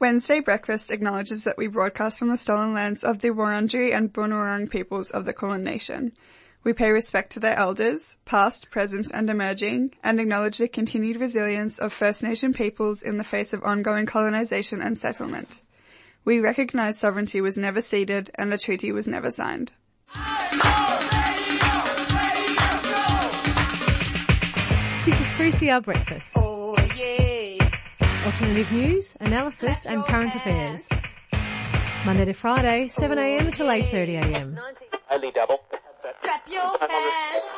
Wednesday Breakfast acknowledges that we broadcast from the stolen lands of the Wurundjeri and Bunurong peoples of the Kulin Nation. We pay respect to their elders, past, present and emerging, and acknowledge the continued resilience of First Nation peoples in the face of ongoing colonization and settlement. We recognize sovereignty was never ceded and a treaty was never signed. This is 3CR Breakfast. Oh yeah. Alternative news, analysis and current affairs. Monday to Friday, 7am till 8.30am. Only double. Clap your hands.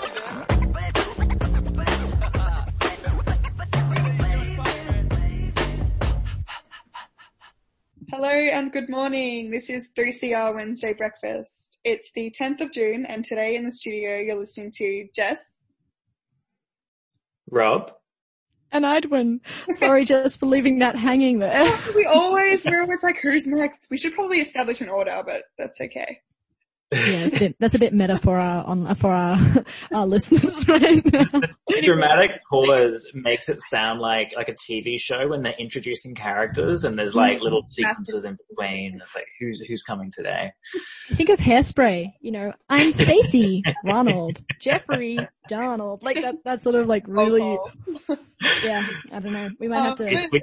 Hello and good morning. This is 3CR Wednesday Breakfast. It's the 10th of June and today in the studio you're listening to Jess. Rob. And Edwin. Sorry just for leaving that hanging there. We always, we're always like, who's next? We should probably establish an order, but that's okay. Yeah, it's a bit, that's a bit meta for our, on, for our, our listeners right now. Dramatic pause makes it sound like, like a TV show when they're introducing characters and there's like little sequences in between. It's like, who's, who's coming today? Think of hairspray, you know, I'm Stacy, Ronald, Jeffrey, Donald, like that, that's sort of like really, yeah, I don't know. We might have Um, This to,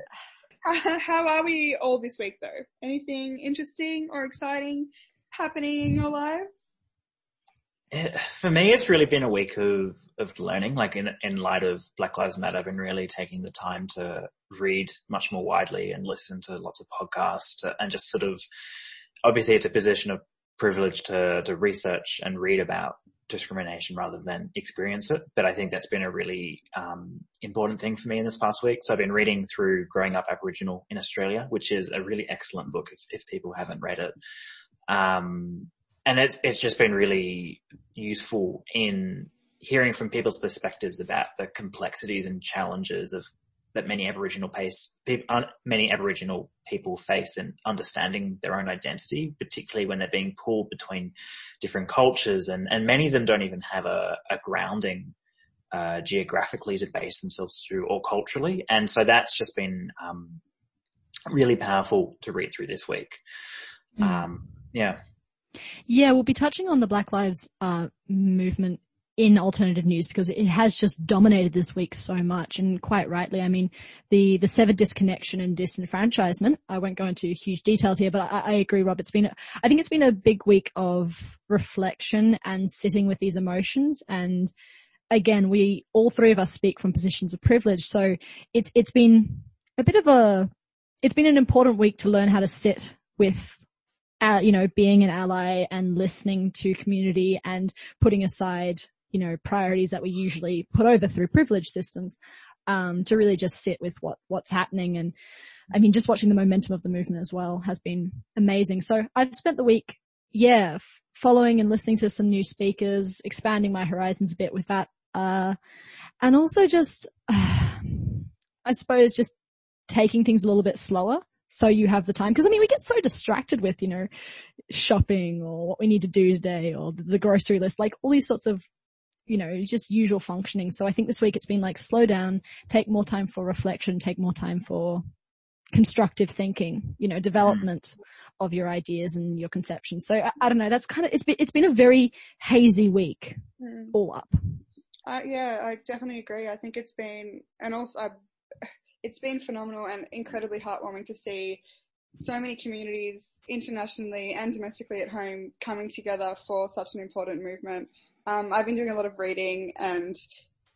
How how are we all this week though? Anything interesting or exciting happening in your lives? For me, it's really been a week of, of learning, like in, in light of Black Lives Matter, I've been really taking the time to read much more widely and listen to lots of podcasts and just sort of, obviously it's a position of privilege to, to research and read about discrimination rather than experience it. But I think that's been a really, um, important thing for me in this past week. So I've been reading through Growing Up Aboriginal in Australia, which is a really excellent book if, if people haven't read it. Um, and it's, it's just been really useful in hearing from people's perspectives about the complexities and challenges of that many Aboriginal pace, un, many Aboriginal people face in understanding their own identity, particularly when they're being pulled between different cultures and, and many of them don't even have a, a grounding uh, geographically to base themselves through or culturally. And so that's just been, um, really powerful to read through this week. Mm. Um, yeah. Yeah, we'll be touching on the Black Lives uh, movement in alternative news because it has just dominated this week so much and quite rightly. I mean, the, the severed disconnection and disenfranchisement, I won't go into huge details here, but I, I agree, Rob. It's been, a, I think it's been a big week of reflection and sitting with these emotions. And again, we, all three of us speak from positions of privilege. So it's, it's been a bit of a, it's been an important week to learn how to sit with uh, you know, being an ally and listening to community and putting aside, you know, priorities that we usually put over through privilege systems, um, to really just sit with what, what's happening. And I mean, just watching the momentum of the movement as well has been amazing. So I've spent the week, yeah, f- following and listening to some new speakers, expanding my horizons a bit with that, uh, and also just, I suppose just taking things a little bit slower so you have the time. Cause I mean, we get so distracted with, you know, shopping or what we need to do today or the, grocery list, like all these sorts of, you know, just usual functioning. So I think this week it's been like slow down, take more time for reflection, take more time for constructive thinking, you know, development of your ideas and your conceptions. So I, I don't know, that's kind of, it's been, it's been a very hazy week Hmm. all up. Uh, yeah, I definitely agree. I think it's been, and also, I, it's been phenomenal and incredibly heartwarming to see so many communities internationally and domestically at home coming together for such an important movement. Um, I've been doing a lot of reading and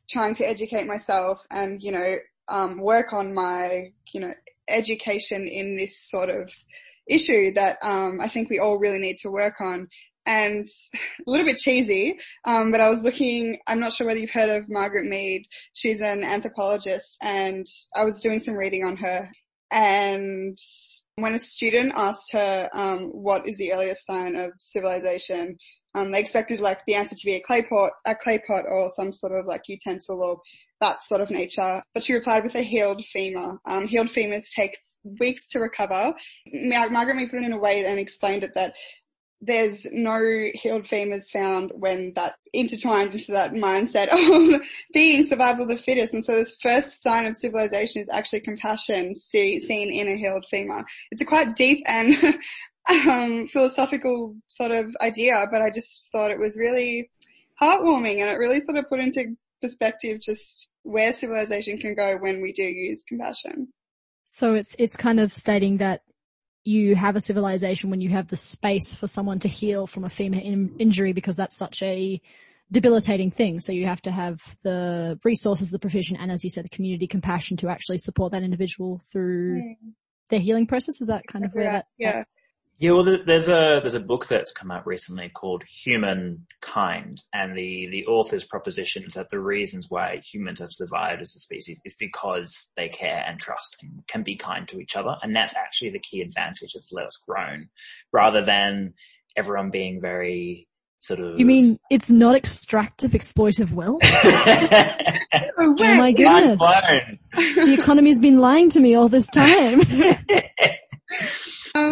trying to educate myself and, you know, um, work on my, you know, education in this sort of issue that um, I think we all really need to work on. And a little bit cheesy, um, but I was looking, I'm not sure whether you've heard of Margaret Mead. She's an anthropologist and I was doing some reading on her. And when a student asked her, um, what is the earliest sign of civilization, um, they expected like the answer to be a clay pot, a clay pot or some sort of like utensil or that sort of nature. But she replied with a healed femur. Um, healed femurs takes weeks to recover. Margaret Mead put it in a way and explained it that there's no healed femurs found when that intertwined into that mindset of being survival of the fittest. And so this first sign of civilization is actually compassion see, seen in a healed femur. It's a quite deep and um, philosophical sort of idea, but I just thought it was really heartwarming and it really sort of put into perspective just where civilization can go when we do use compassion. So it's it's kind of stating that you have a civilization when you have the space for someone to heal from a femur in- injury because that's such a debilitating thing. So you have to have the resources, the provision, and as you said, the community compassion to actually support that individual through hmm. their healing process. Is that kind of where that? yeah. Yeah, well, there's a there's a book that's come out recently called Humankind, and the the author's propositions that the reasons why humans have survived as a species is because they care and trust and can be kind to each other, and that's actually the key advantage of let us grown, rather than everyone being very sort of. You mean it's not extractive, exploitive wealth? Oh, Oh my goodness. The economy's been lying to me all this time.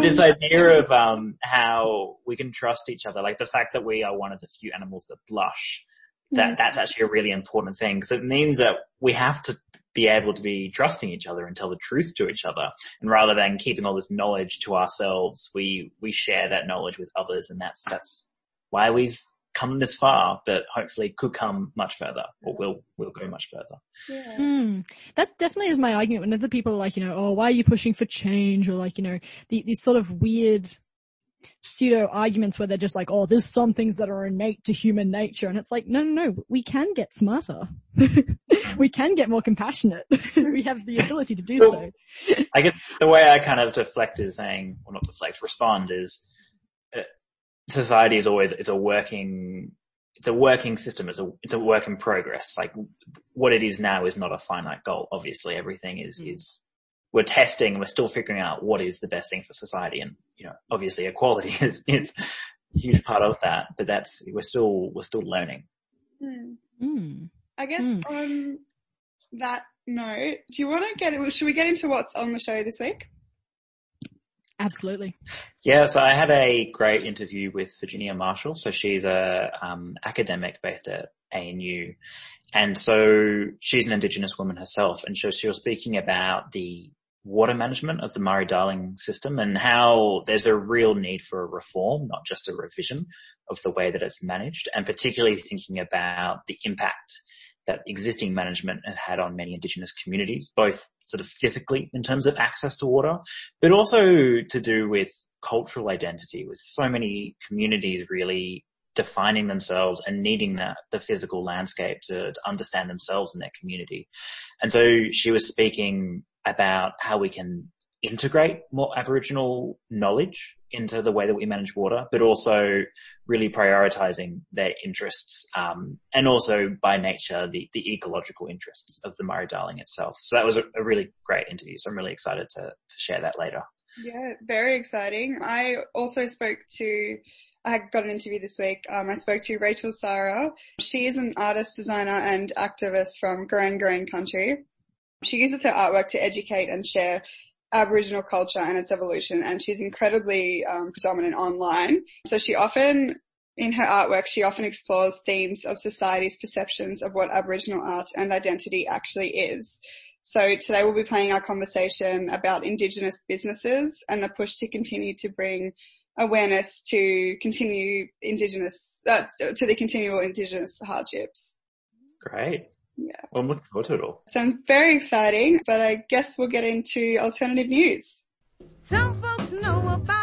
this idea of um, how we can trust each other, like the fact that we are one of the few animals that blush, that that's actually a really important thing. Because it means that we have to be able to be trusting each other and tell the truth to each other. And rather than keeping all this knowledge to ourselves, we we share that knowledge with others, and that's that's why we've come this far, but hopefully could come much further, or will will go much further. yeah. Hmm. That definitely is my argument. Whenever people are like, you know, oh, why are you pushing for change? Or like, you know, the, these sort of weird pseudo arguments where they're just like, oh, there's some things that are innate to human nature. And it's like, no, no, no, we can get smarter. we can get more compassionate. we have the ability to do so. I guess the way I kind of deflect is saying, well not deflect, respond is, uh, society is always, it's a working, it's a working system, it's a, it's a work in progress. Like what it is now is not a finite goal. Obviously everything is, is, we're testing, and we're still figuring out what is the best thing for society and, you know, obviously equality is, is a huge part of that, but that's, we're still, we're still learning. Hmm. Hmm. I guess Mm. on that note, do you want to get, should we get into what's on the show this week? Absolutely. Yeah, so I had a great interview with Virginia Marshall. So she's a um, academic based at ANU, and so she's an Indigenous woman herself, and so she was speaking about the water management of the Murray-Darling system and how there's a real need for a reform, not just a revision of the way that it's managed, and particularly thinking about the impact that existing management has had on many Indigenous communities, both sort of physically in terms of access to water, but also to do with cultural identity, with so many communities really defining themselves and needing that, the physical landscape to, to understand themselves and their community. And so she was speaking about how we can integrate more Aboriginal knowledge into the way that we manage water, but also really prioritizing their interests, um, and also by nature the, the ecological interests of the Murray-Darling itself. So that was a, a really great interview. So I'm really excited to, to share that later. Yeah, very exciting. I also spoke to, I got an interview this week. Um, I spoke to Rachael Sarra. She is an artist, designer and activist from Goreng Goreng country. She uses her artwork to educate and share Aboriginal culture and its evolution and she's incredibly um, predominant online. So she often, in her artwork, she often explores themes of society's perceptions of what Aboriginal art and identity actually is. So today we'll be playing our conversation about Indigenous businesses and the push to continue to bring awareness to continue Indigenous, uh, to the continual Indigenous hardships. Great. Yeah. Oh, I'm looking forward to it all. Sounds very exciting, but I guess we'll get into alternative news. Some folks know about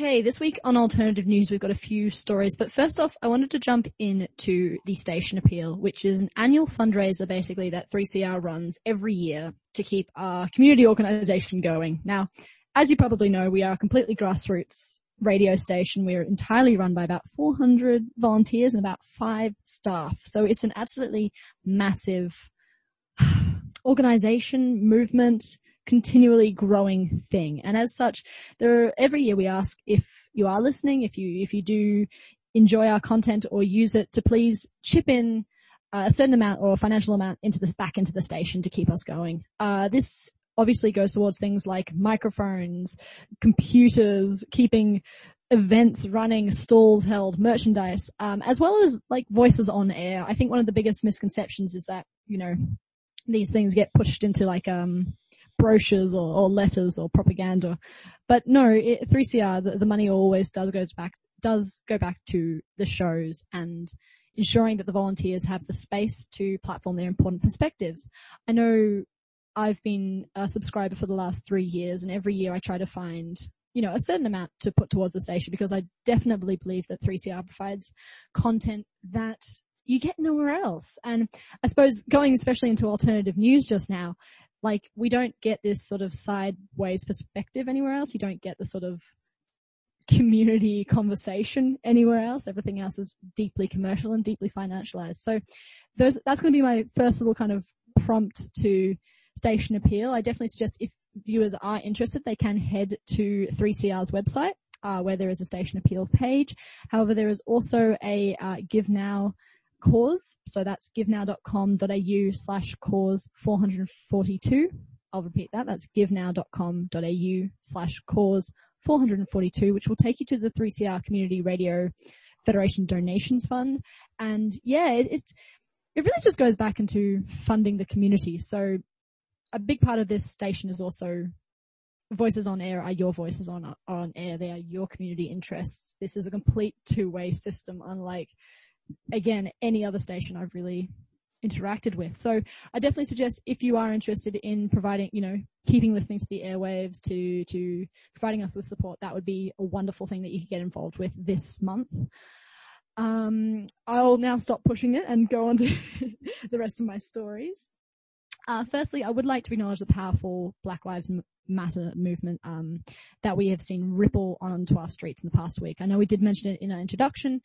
Okay, this week on Alternative News, we've got a few stories, but first off, I wanted to jump in to the Station Appeal, which is an annual fundraiser basically that 3CR runs every year to keep our community organization going. Now, as you probably know, we are a completely grassroots radio station. We're entirely run by about 400 volunteers and about five staff. So it's an absolutely massive organization, movement, continually growing thing. And as such, there are, every year we ask if you are listening, if you, if you do enjoy our content or use it to please chip in uh, a certain amount or a financial amount into the back into the station to keep us going. Uh, this obviously goes towards things like microphones, computers, keeping events running, stalls held, merchandise, um, as well as like voices on air. I think one of the biggest misconceptions is that, you know, these things get pushed into like, um, brochures or, or letters or propaganda. But no, it, 3CR, the, the money always does go back, does go back to the shows and ensuring that the volunteers have the space to platform their important perspectives. I know I've been a subscriber for the last three years and every year I try to find, you know, a certain amount to put towards the station because I definitely believe that 3CR provides content that you get nowhere else. And I suppose going especially into alternative news just now, like we don't get this sort of sideways perspective anywhere else. You don't get the sort of community conversation anywhere else. Everything else is deeply commercial and deeply financialized. So those, that's going to be my first little kind of prompt to station appeal. I definitely suggest if viewers are interested, they can head to 3CR's website, uh, where there is a station appeal page. However, there is also a uh, Give Now cause. So that's givenow.com.au slash cause 442. I'll repeat that. That's givenow.com.au slash cause 442, which will take you to the 3CR Community Radio Federation Donations Fund. And yeah, it, it, it really just goes back into funding the community. So a big part of this station is also voices on air are your voices on on air. They are your community interests. This is a complete two-way system, unlike again, any other station I've really interacted with. So I definitely suggest if you are interested in providing, you know, keeping listening to the airwaves to, to providing us with support, that would be a wonderful thing that you could get involved with this month. Um, I'll now stop pushing it and go on to the rest of my stories. Uh, firstly, I would like to acknowledge the powerful Black Lives Matter movement um, that we have seen ripple onto our streets in the past week. I know we did mention it in our introduction,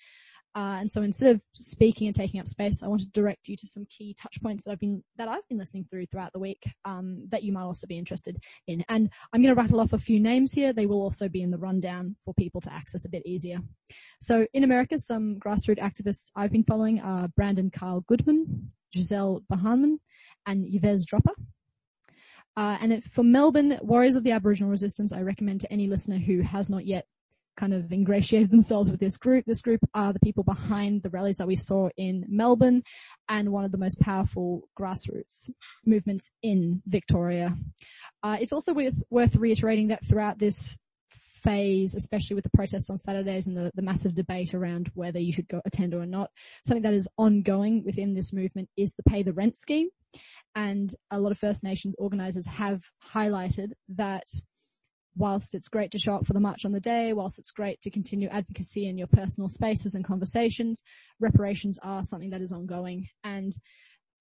uh, and so instead of speaking and taking up space, I wanted to direct you to some key touch points that I've been that I've been listening through throughout the week um, that you might also be interested in. And I'm going to rattle off a few names here. They will also be in the rundown for people to access a bit easier. So in America, some grassroots activists I've been following are Brandon Kyle Goodman, Giselle Bahanman, and Yves Dropper. Uh, and it, for Melbourne, Warriors of the Aboriginal Resistance, I recommend to any listener who has not yet kind of ingratiated themselves with this group. This group are the people behind the rallies that we saw in Melbourne and one of the most powerful grassroots movements in Victoria. Uh, it's also worth, worth reiterating that throughout this phase, especially with the protests on Saturdays and the, the massive debate around whether you should go attend or not, something that is ongoing within this movement is the pay the rent scheme. And a lot of First Nations organizers have highlighted that whilst it's great to show up for the march on the day, whilst it's great to continue advocacy in your personal spaces and conversations, reparations are something that is ongoing. And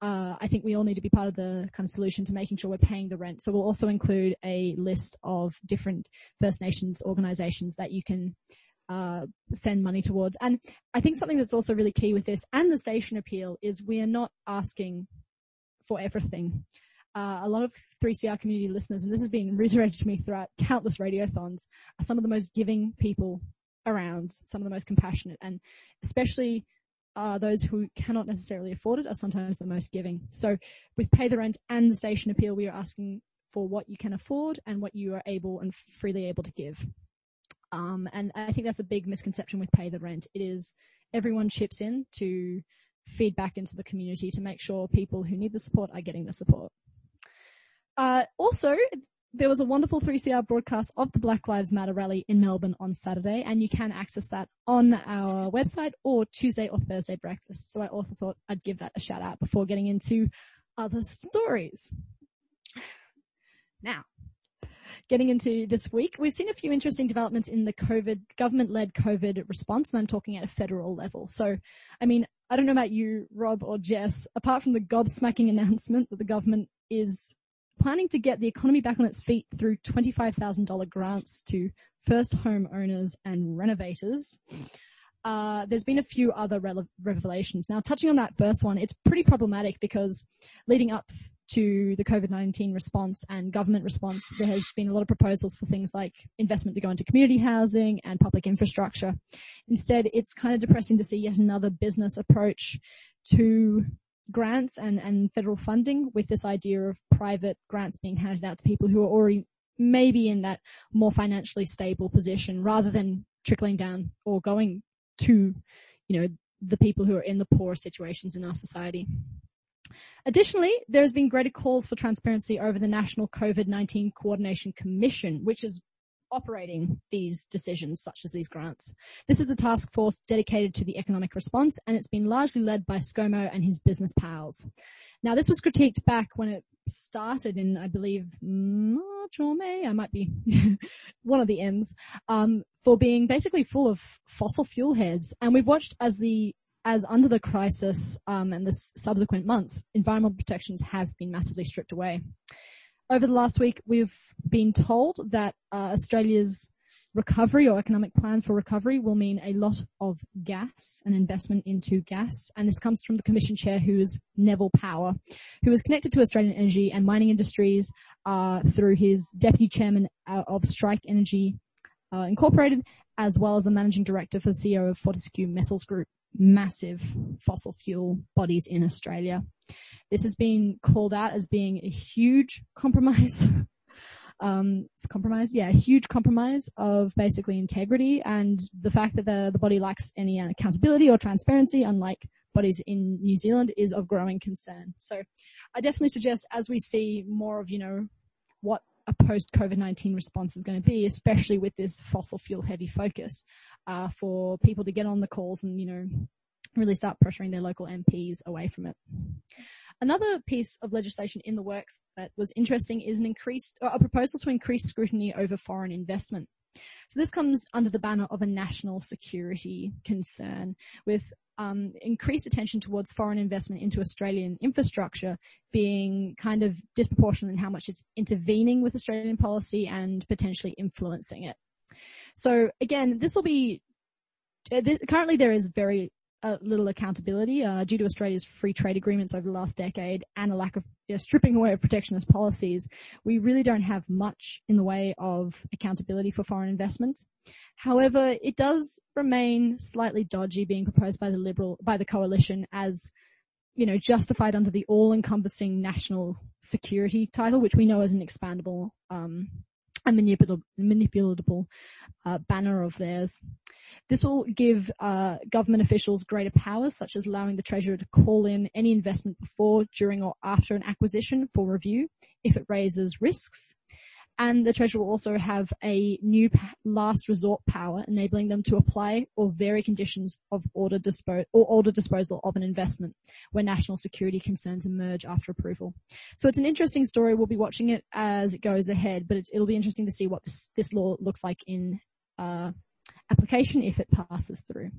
uh, I think we all need to be part of the kind of solution to making sure we're paying the rent. So we'll also include a list of different First Nations organizations that you can uh, send money towards. And I think something that's also really key with this and the station appeal is we are not asking for everything uh, a lot of 3CR community listeners, and this has been reiterated to me throughout countless radiothons, are some of the most giving people around, some of the most compassionate, and especially uh, those who cannot necessarily afford it are sometimes the most giving. So with Pay the Rent and the Station Appeal, we are asking for what you can afford and what you are able and freely able to give. Um, and I think that's a big misconception with Pay the Rent. It is everyone chips in to feed back into the community to make sure people who need the support are getting the support. Uh, also, there was a wonderful 3CR broadcast of the Black Lives Matter rally in Melbourne on Saturday, and you can access that on our website or Tuesday or Thursday breakfast. So I also thought I'd give that a shout out before getting into other stories. Now, getting into this week, we've seen a few interesting developments in the COVID, government-led COVID response, and I'm talking at a federal level. So, I mean, I don't know about you, Rob or Jess, apart from the gobsmacking announcement that the government is planning to get the economy back on its feet through $25,000 grants to first home owners and renovators. Uh, there's been a few other revelations. Now, touching on that first one, it's pretty problematic because leading up to the COVID-19 response and government response, there has been a lot of proposals for things like investment to go into community housing and public infrastructure. Instead, it's kind of depressing to see yet another business approach to grants and, and federal funding with this idea of private grants being handed out to people who are already maybe in that more financially stable position rather than trickling down or going to, you know, the people who are in the poor situations in our society. Additionally, there has been greater calls for transparency over the National COVID-19 Coordination Commission, which is operating these decisions such as these grants. This is the task force dedicated to the economic response and it's been largely led by ScoMo and his business pals. Now this was critiqued back when it started in, I believe, March or May, I might be one of the ends, um, for being basically full of fossil fuel heads. And we've watched as the as under the crisis um, and the subsequent months, environmental protections have been massively stripped away. Over the last week, we've been told that uh, Australia's recovery or economic plans for recovery will mean a lot of gas and investment into gas. And this comes from the commission chair who is Neville Power, who is connected to Australian energy and mining industries uh, through his deputy chairman uh, of Strike Energy uh, Incorporated, as well as the managing director for CEO of Fortescue Metals Group, massive fossil fuel bodies in Australia. This has been called out as being a huge compromise. um, it's compromise, yeah, a huge compromise of basically integrity and the fact that the, the body lacks any accountability or transparency, unlike bodies in New Zealand, is of growing concern. So I definitely suggest as we see more of, you know, what a post COVID-19 response is going to be, especially with this fossil fuel heavy focus, uh, for people to get on the calls and, you know, really start pressuring their local MPs away from it. Another piece of legislation in the works that was interesting is an increased, a proposal to increase scrutiny over foreign investment. So this comes under the banner of a national security concern with um, increased attention towards foreign investment into Australian infrastructure being kind of disproportionate in how much it's intervening with Australian policy and potentially influencing it. So again, this will be uh, currently there is very uh, little accountability uh, due to Australia's free trade agreements over the last decade and a lack of you know, stripping away of protectionist policies. We really don't have much in the way of accountability for foreign investments. However, it does remain slightly dodgy being proposed by the Liberal, by the coalition as you know, justified under the all-encompassing national security title, which we know is an expandable um, and manipulable, manipulatable uh, banner of theirs. This will give uh, government officials greater powers, such as allowing the treasurer to call in any investment before, during, or after an acquisition for review if it raises risks. And the treasurer will also have a new last resort power, enabling them to apply or vary conditions of order or order disposal of an investment where national security concerns emerge after approval. So it's an interesting story. We'll be watching it as it goes ahead, but it'll be interesting to see what this, this law looks like in uh, application if it passes through.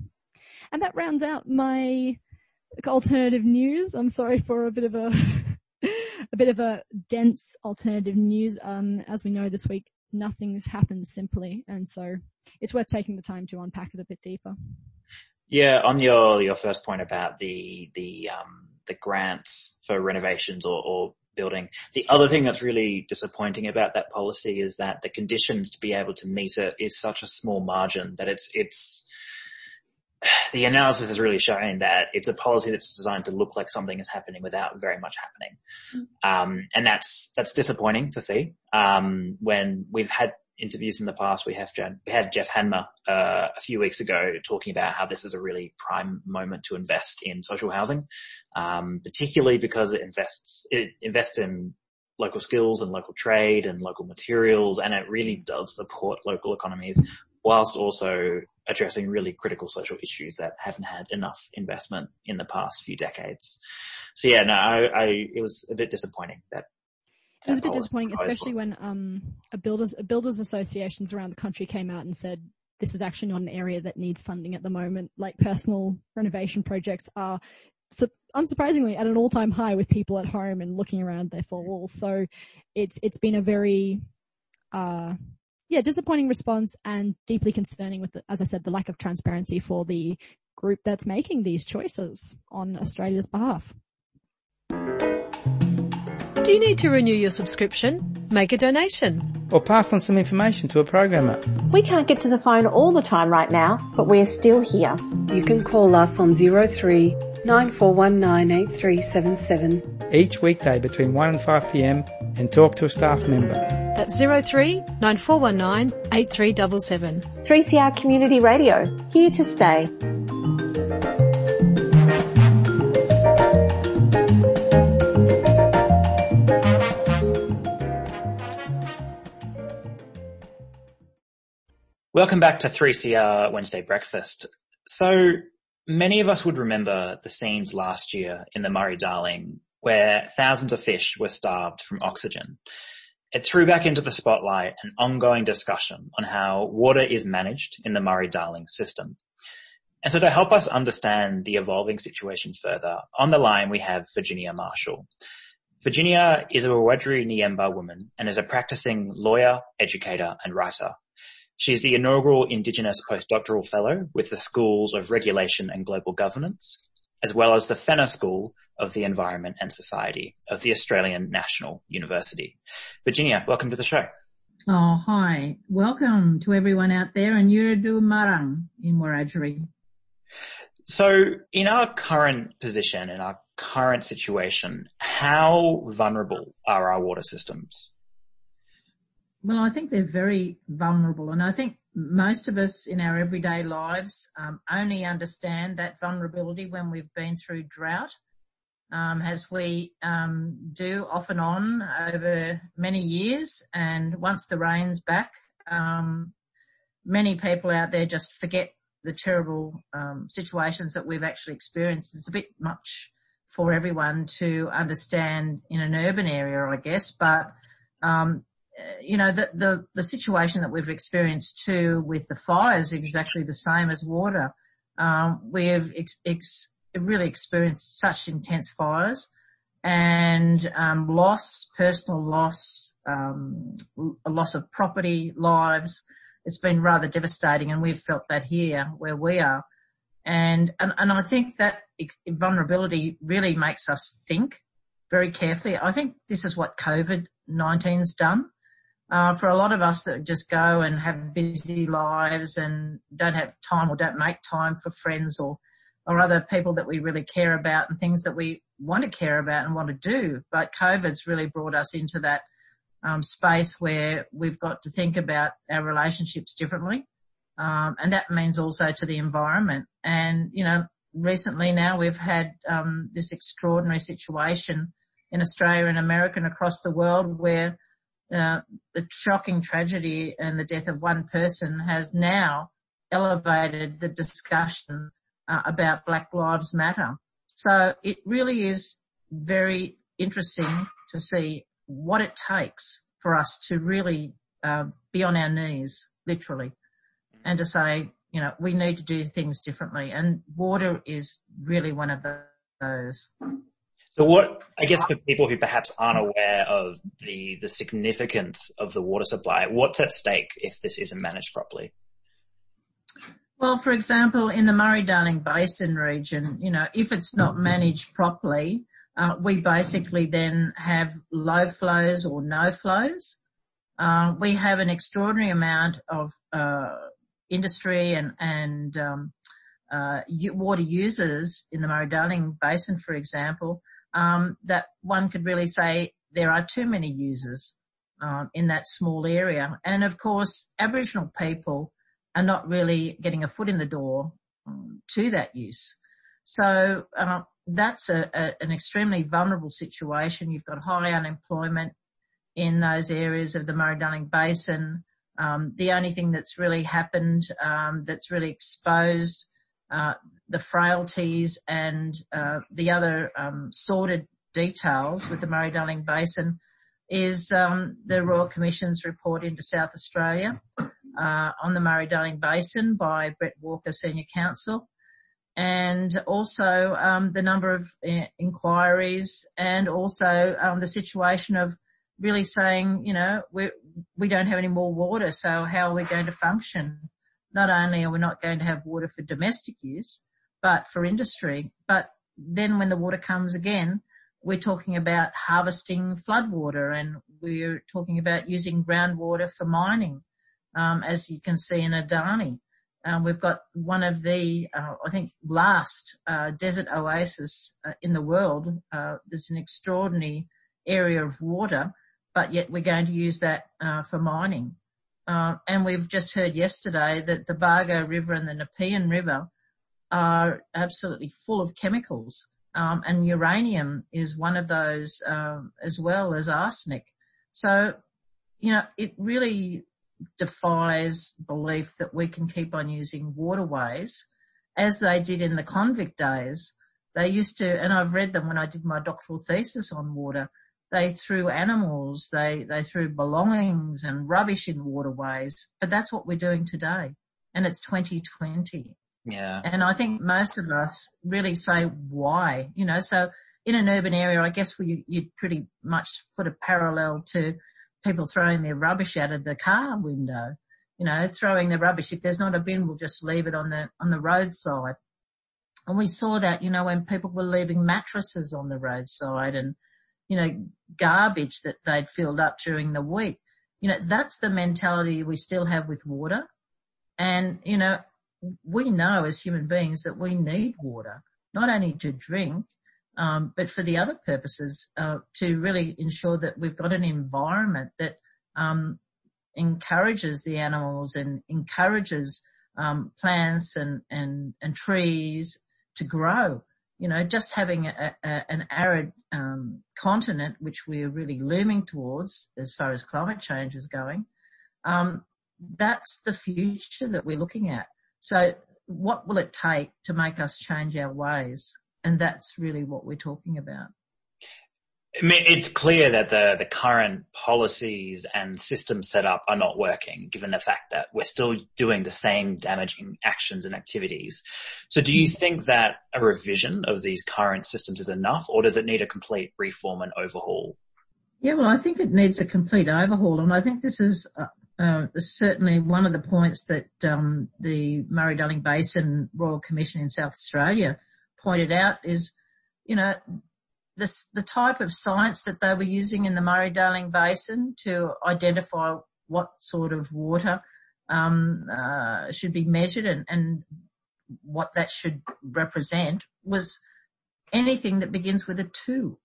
And that rounds out my alternative news. I'm sorry for a bit of a a bit of a dense alternative news. Um, as we know this week, nothing's happened simply, and so it's worth taking the time to unpack it a bit deeper. Yeah, on your your first point about the the um, the grants for renovations or, or building, the other thing that's really disappointing about that policy is that the conditions to be able to meet it is such a small margin that it's it's the analysis is really showing that it's a policy that's designed to look like something is happening without very much happening. Um, and that's, that's disappointing to see. Um, when we've had interviews in the past, we have, Jan- we had Geoff Hanmer, uh, a few weeks ago talking about how this is a really prime moment to invest in social housing, um, particularly because it invests, it invests in local skills and local trade and local materials and it really does support local economies whilst also addressing really critical social issues that haven't had enough investment in the past few decades. So yeah, no, I, I it was a bit disappointing that It was a bit disappointing, proposal. especially when um, a builders a builders associations around the country came out and said this is actually not an area that needs funding at the moment. Like personal renovation projects are, su- unsurprisingly, at an all time high with people at home and looking around their four walls. So it's it's been a very uh, yeah disappointing response and deeply concerning with, the, as I said, the lack of transparency for the group that's making these choices on Australia's behalf. Do you need to renew your subscription? Make a donation. or pass on some information to a programmer. We can't get to the phone all the time right now, but we're still here. You can call us on 03 9419 8377. Each weekday between 1 and 5 p.m. and talk to a staff member. That's 03 9419 8377. 3CR Community Radio, here to stay. Welcome back to 3CR Wednesday Breakfast. So many of us would remember the scenes last year in the Murray-Darling where thousands of fish were starved from oxygen. It threw back into the spotlight an ongoing discussion on how water is managed in the Murray-Darling system. And so to help us understand the evolving situation further, on the line we have Virginia Marshall. Virginia is a Wiradjuri Nyemba woman and is a practicing lawyer, educator and writer. She is the inaugural Indigenous Postdoctoral Fellow with the Schools of Regulation and Global Governance, as well as the Fenner School of the Environment and Society of the Australian National University. Virginia, welcome to the show. Oh, hi. Welcome to everyone out there in Yuradu Marang in Wiradjuri. So in our current position, in our current situation, how vulnerable are our water systems? Well, I think they're very vulnerable and I think most of us in our everyday lives um, only understand that vulnerability when we've been through drought. Um, as we um, do off and on over many years and once the rain's back, um, many people out there just forget the terrible um, situations that we've actually experienced. It's a bit much for everyone to understand in an urban area, I guess, but um, you know, the, the, the situation that we've experienced too with the fires is exactly the same as water. Um, we've ex- ex- really experienced such intense fires and um, loss, personal loss, um, a loss of property, lives. It's been rather devastating, and we've felt that here where we are. And and, and I think that vulnerability really makes us think very carefully. I think this is what COVID 19's done. Uh, for a lot of us that just go and have busy lives and don't have time or don't make time for friends or, or other people that we really care about and things that we want to care about and want to do. But COVID's really brought us into that um, space where we've got to think about our relationships differently. Um, and that means also to the environment. And, you know, recently now we've had um, this extraordinary situation in Australia and America and across the world where the shocking tragedy and the death of one person has now elevated the discussion uh, about Black Lives Matter. So it really is very interesting to see what it takes for us to really uh, be on our knees, literally, and to say, you know, we need to do things differently. And water is really one of those. So what, I guess for people who perhaps aren't aware of the, the significance of the water supply, what's at stake if this isn't managed properly? Well, for example, in the Murray-Darling Basin region, you know, if it's not managed properly, uh, we basically then have low flows or no flows. Uh, we have an extraordinary amount of uh, industry and and um, uh, water users in the Murray-Darling Basin, for example, um, that one could really say there are too many users um, in that small area. And of course, Aboriginal people are not really getting a foot in the door um, to that use. So uh, that's a, a, an extremely vulnerable situation. You've got high unemployment in those areas of the Murray-Darling Basin. Um, the only thing that's really happened, um, that's really exposed uh, the frailties and uh, the other um, sordid details with the Murray-Darling Basin is um, the Royal Commission's report into South Australia uh, on the Murray-Darling Basin by Brett Walker, Senior Counsel, and also um, the number of uh, inquiries and also um, the situation of really saying, you know, we we don't have any more water, so how are we going to function? Not only are we not going to have water for domestic use, but for industry. But then when the water comes again, we're talking about harvesting floodwater and we're talking about using groundwater for mining, um, as you can see in Adani. Um, we've got one of the, uh, I think, last uh, desert oasis uh, in the world. Uh, there's an extraordinary area of water, but yet we're going to use that uh, for mining. And we've just heard yesterday that the Bargo River and the Nepean River are absolutely full of chemicals. Um, and uranium is one of those um, as well as arsenic. So, you know, it really defies belief that we can keep on using waterways as they did in the convict days. They used to, and I've read them when I did my doctoral thesis on water. They threw animals, they, they threw belongings and rubbish in waterways, but that's what we're doing today. And it's 2020. Yeah. And I think most of us really say why, you know, so in an urban area, I guess we, you'd pretty much put a parallel to people throwing their rubbish out of the car window. You know, throwing the rubbish. If there's not a bin, we'll just leave it on the, on the roadside. And we saw that, you know, when people were leaving mattresses on the roadside and, you know, garbage that they'd filled up during the week. You know, that's the mentality we still have with water. And, you know, we know as human beings that we need water, not only to drink, um, but for the other purposes, uh, to really ensure that we've got an environment that um, encourages the animals and encourages um, plants and, and and trees to grow. You know, just having a, a, an arid um, continent, which we're really looming towards as far as climate change is going, um, that's the future that we're looking at. So, what will it take to make us change our ways? And that's really what we're talking about. I mean, it's clear that the, the current policies and systems set up are not working, given the fact that we're still doing the same damaging actions and activities. So do you think that a revision of these current systems is enough, or does it need a complete reform and overhaul? Yeah, well, I think it needs a complete overhaul, and I think this is uh, uh, certainly one of the points that um, the Murray-Darling Basin Royal Commission in South Australia pointed out is, you know, this, the type of science that they were using in the Murray-Darling Basin to identify what sort of water um, uh, should be measured and, and what that should represent was anything that begins with a two.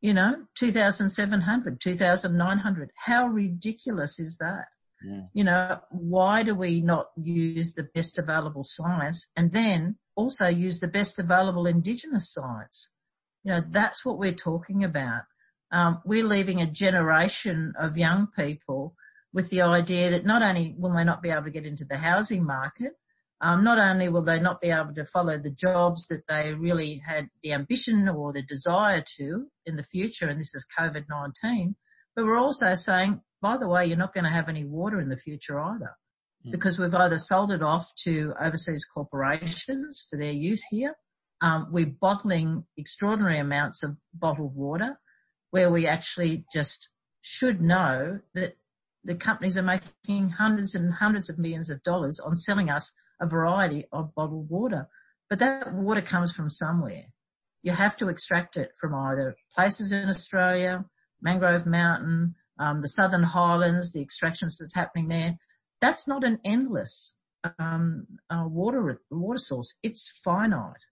You know, 2,700, 2,900. How ridiculous is that? Yeah. You know, why do we not use the best available science and then also use the best available indigenous science? You know, that's what we're talking about. Um, we're leaving a generation of young people with the idea that not only will they not be able to get into the housing market, um, not only will they not be able to follow the jobs that they really had the ambition or the desire to in the future, and this is COVID-19, but we're also saying by the way, you're not going to have any water in the future either Mm. because we've either sold it off to overseas corporations for their use here. Um, we're bottling extraordinary amounts of bottled water where we actually just should know that the companies are making hundreds and hundreds of millions of dollars on selling us a variety of bottled water. But that water comes from somewhere. You have to extract it from either places in Australia, Mangrove Mountain, um, the Southern Highlands, the extractions that's happening there. That's not an endless um, uh, water water source. It's finite.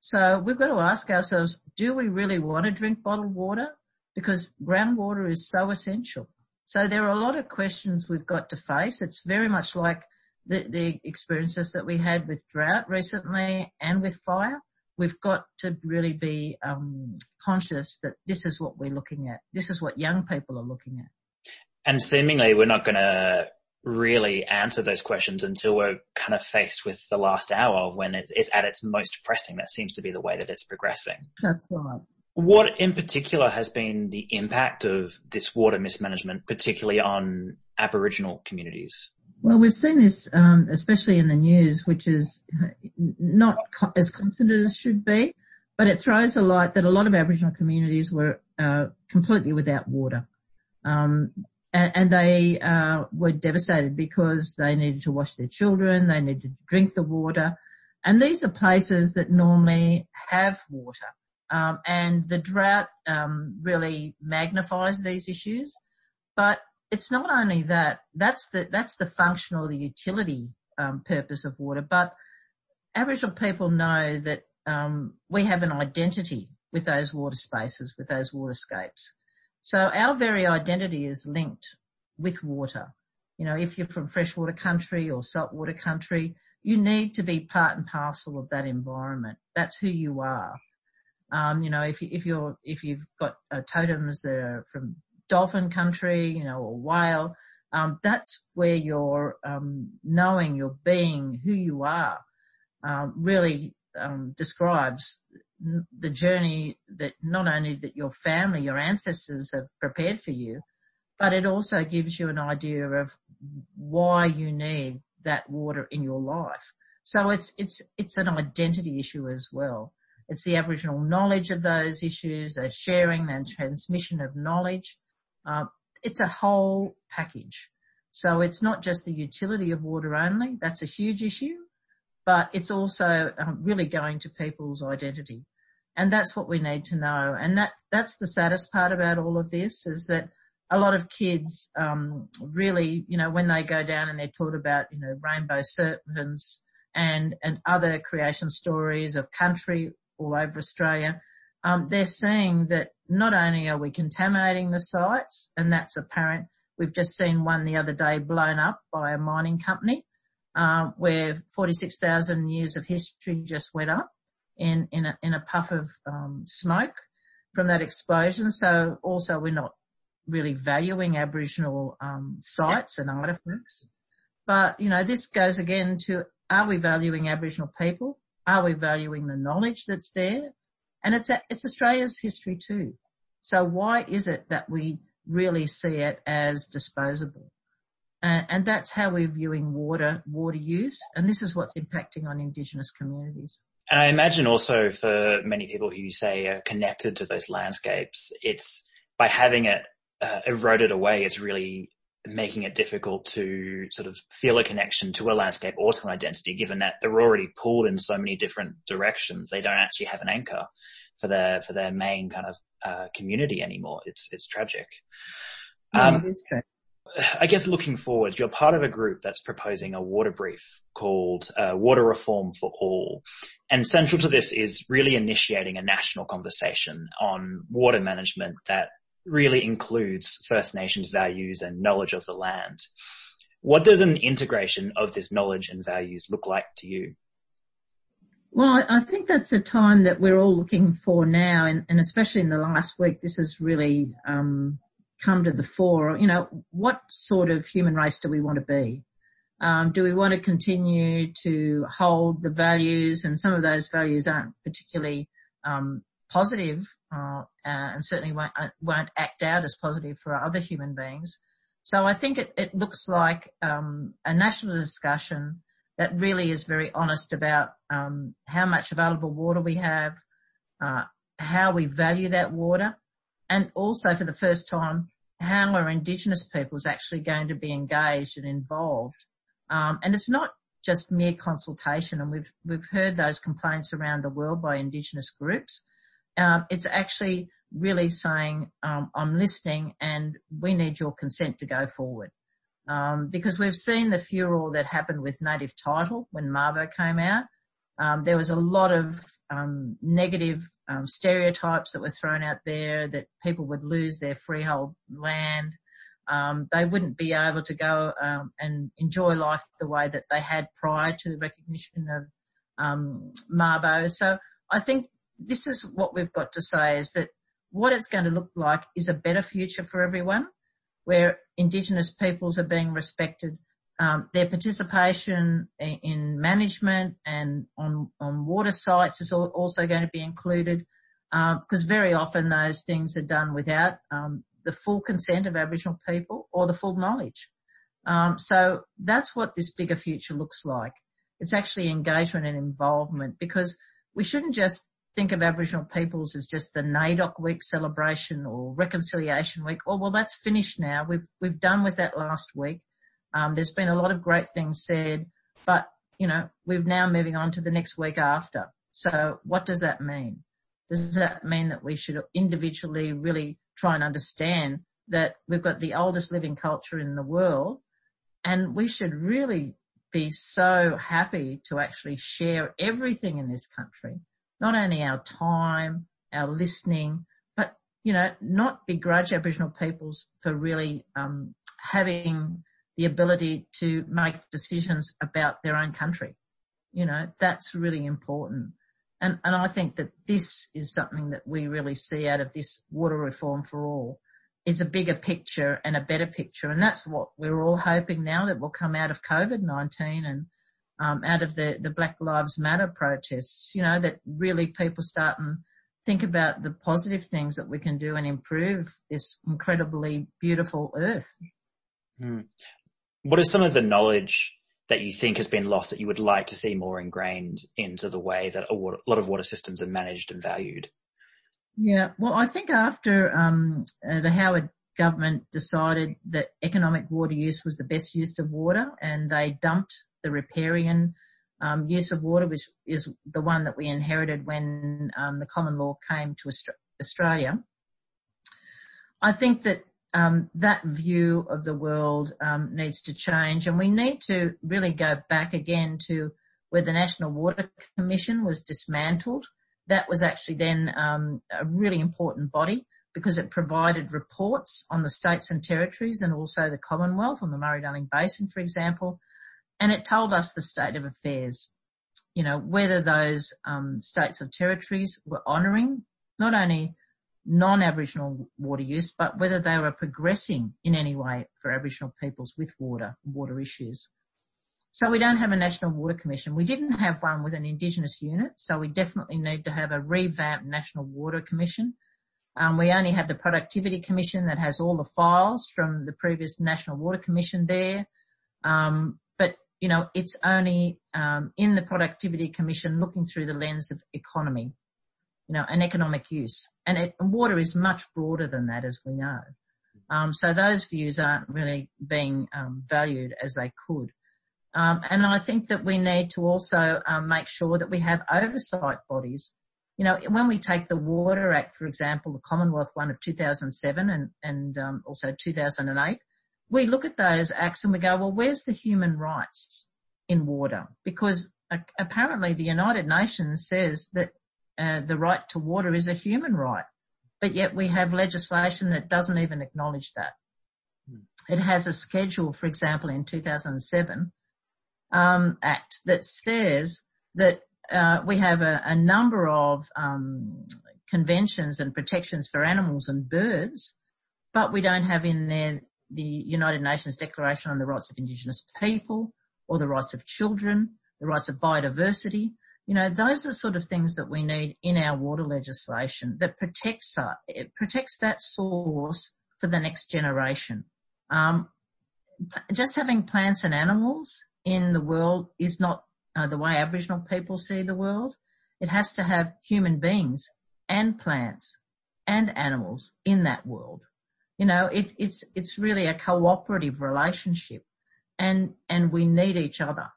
So we've got to ask ourselves: Do we really want to drink bottled water? Because groundwater is so essential. So there are a lot of questions we've got to face. It's very much like the, the experiences that we had with drought recently and with fire we've got to really be um, conscious that this is what we're looking at. This is what young people are looking at. And seemingly we're not going to really answer those questions until we're kind of faced with the last hour of when it's at its most pressing. That seems to be the way that it's progressing. That's right. What in particular has been the impact of this water mismanagement, particularly on Aboriginal communities? Well, we've seen this, um, especially in the news, which is not co- as constant as it should be, but it throws a light that a lot of Aboriginal communities were uh, completely without water. Um, and, they uh, were devastated because they needed to wash their children, they needed to drink the water, and these are places that normally have water. Um, and the drought um, really magnifies these issues. But it's not only that. That's the that's the function or the utility um, purpose of water. But Aboriginal people know that um, we have an identity with those water spaces, with those waterscapes. So our very identity is linked with water. You know, if you're from freshwater country or saltwater country, you need to be part and parcel of that environment. That's who you are. Um, you know, if you, if you're if you've got uh, totems that are from dolphin country, you know, or whale, um, that's where you're um, knowing, you're being who you are. Um, really um, describes the journey that not only that your family, your ancestors have prepared for you, but it also gives you an idea of why you need that water in your life. So it's, it's, it's an identity issue as well. It's the Aboriginal knowledge of those issues, the sharing and transmission of knowledge. Uh, it's a whole package. So it's not just the utility of water only. That's a huge issue, but it's also um, really going to people's identity. And that's what we need to know. And that, that's the saddest part about all of this is that a lot of kids um, really, you know, when they go down and they're taught about, you know, rainbow serpents and and other creation stories of country all over Australia, um, they're seeing that not only are we contaminating the sites, and that's apparent. We've just seen one the other day blown up by a mining company, uh, where 46,000 years of history just went up in in a in a puff of um, smoke from that explosion. So also we're not really valuing Aboriginal um, sites and artefacts. But, you know, this goes again to are we valuing Aboriginal people? Are we valuing the knowledge that's there? And it's, a, it's Australia's history too. So why is it that we really see it as disposable? Uh, and that's how we're viewing water, water use. And this is what's impacting on Indigenous communities. And I imagine also for many people who you say are connected to those landscapes, it's by having it uh, eroded away, it's really making it difficult to sort of feel a connection to a landscape or to an identity, given that they're already pulled in so many different directions. They don't actually have an anchor for their for their main kind of uh, community anymore. It's it's tragic. Um, it is tragic. I guess looking forward, you're part of a group that's proposing a water brief called uh, Water Reform for All. And central to this is really initiating a national conversation on water management that really includes First Nations values and knowledge of the land. What does an integration of this knowledge and values look like to you? Well, I think that's a time that we're all looking for now, and, and especially in the last week, this has really um, come to the fore. You know, what sort of human race do we want to be? Um, do we want to continue to hold the values, and some of those values aren't particularly um, positive, uh, and certainly won't, uh, won't act out as positive for other human beings. So I think it, it looks like um, a national discussion that really is very honest about um, how much available water we have, uh, how we value that water, and also for the first time, how are Indigenous peoples actually going to be engaged and involved. Um, and it's not just mere consultation, and we've we've heard those complaints around the world by Indigenous groups um, it's actually really saying, um, I'm listening and we need your consent to go forward. Um, because we've seen the furor that happened with native title when Mabo came out. Um, there was a lot of um, negative um, stereotypes that were thrown out there that people would lose their freehold land. they wouldn't be able to go and enjoy life the way that they had prior to the recognition of Mabo. So I think this is what we've got to say is that what it's going to look like is a better future for everyone where Indigenous peoples are being respected. Um, their participation in management and on, on water sites is also going to be included. because uh, very often those things are done without um, the full consent of Aboriginal people or the full knowledge. Um, so that's what this bigger future looks like. It's actually engagement and involvement because we shouldn't just think of Aboriginal peoples as just the NAIDOC week celebration or reconciliation week. Oh, well, that's finished now. We've, we've done with that last week. Um, there's been a lot of great things said, but you know, we're now moving on to the next week after. So what does that mean? Does that mean that we should individually really try and understand that we've got the oldest living culture in the world and we should really be so happy to actually share everything in this country, not only our time, our listening, but you know, not begrudge Aboriginal peoples for really um, having the ability to make decisions about their own country. You know, that's really important. And, and I think that this is something that we really see out of this water reform for all is a bigger picture and a better picture. And that's what we're all hoping now that will come out of COVID-19 and um, out of the, the Black Lives Matter protests, you know, that really people start and think about the positive things that we can do and improve this incredibly beautiful earth. Hmm. What is some of the knowledge that you think has been lost that you would like to see more ingrained into the way that a, water, a lot of water systems are managed and valued? Yeah, well, I think after um, uh, the Howard government decided that economic water use was the best use of water, and they dumped the riparian um, use of water, which is the one that we inherited when um, the common law came to Australia. I think that um, that view of the world um, needs to change, and we need to really go back again to where the National Water Commission was dismantled. That was actually then um, a really important body because it provided reports on the states and territories and also the Commonwealth on the Murray-Darling Basin, for example, and it told us the state of affairs. You know whether those um, states or territories were honouring not only non-Aboriginal water use, but whether they were progressing in any way for Aboriginal peoples with water, water issues. So we don't have a National Water Commission. We didn't have one with an Indigenous unit, so we definitely need to have a revamped National Water Commission. Um, we only have the Productivity Commission that has all the files from the previous National Water Commission there. Um, but, you know, it's only um, in the Productivity Commission looking through the lens of economy you know, an economic use. And, it, water is much broader than that, as we know. Um, so those views aren't really being um, valued as they could. Um, and I think that we need to also um, make sure that we have oversight bodies. You know, when we take the Water Act, for example, the Commonwealth one of 2007 and, and um, also 2008, we look at those acts and we go, well, where's the human rights in water? Because uh, apparently the United Nations says that uh, the right to water is a human right, but yet we have legislation that doesn't even acknowledge that. Hmm. It has a schedule, for example, in 2007 um, Act that says that uh, we have a, a number of um, conventions and protections for animals and birds, but we don't have in there the United Nations Declaration on the Rights of Indigenous People or the rights of children, the rights of biodiversity, you know, those are sort of things that we need in our water legislation that protects us, it protects that source for the next generation. Um, just having plants and animals in the world is not uh, the way Aboriginal people see the world. It has to have human beings and plants and animals in that world. You know, it's, it's, it's really a cooperative relationship and, and we need each other.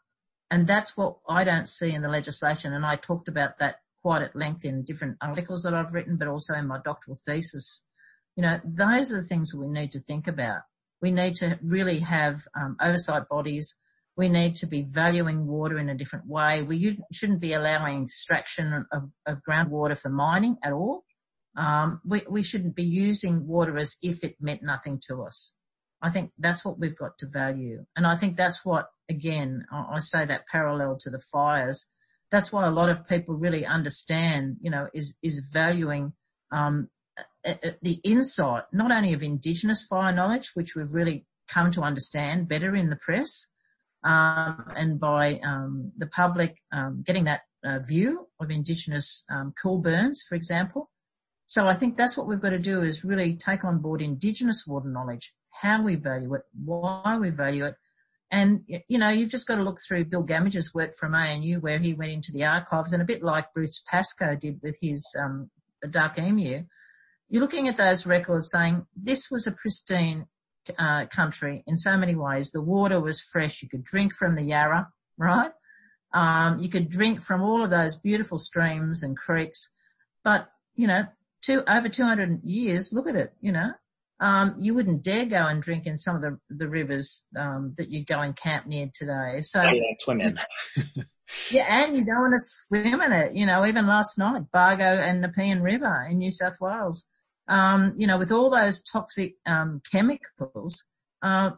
And that's what I don't see in the legislation. And I talked about that quite at length in different articles that I've written, but also in my doctoral thesis. You know, those are the things that we need to think about. We need to really have um, oversight bodies. We need to be valuing water in a different way. We shouldn't be allowing extraction of, of groundwater for mining at all. Um, we, we shouldn't be using water as if it meant nothing to us. I think that's what we've got to value. And I think that's what, again, I say that parallel to the fires. That's why a lot of people really understand, you know, is, is valuing, um, the insight, not only of Indigenous fire knowledge, which we've really come to understand better in the press, um, and by um, the public um, getting that uh, view of Indigenous um, cool burns, for example, So I think that's what we've got to do is really take on board Indigenous water knowledge, how we value it, why we value it. And, you know, you've just got to look through Bill Gammage's work from ANU where he went into the archives and a bit like Bruce Pascoe did with his, um, Dark Emu. You're looking at those records saying this was a pristine uh, country in so many ways. The water was fresh. You could drink from the Yarra, right? Um, you could drink from all of those beautiful streams and creeks. But, you know, two, over 200 years, look at it, you know, um, you wouldn't dare go and drink in some of the, the rivers, um, that you go and camp near today. So. Oh, yeah, swim in. yeah, and you don't want to swim in it. You know, even last night, Bargo and Nepean River in New South Wales, um, you know, with all those toxic, um, chemicals, uh,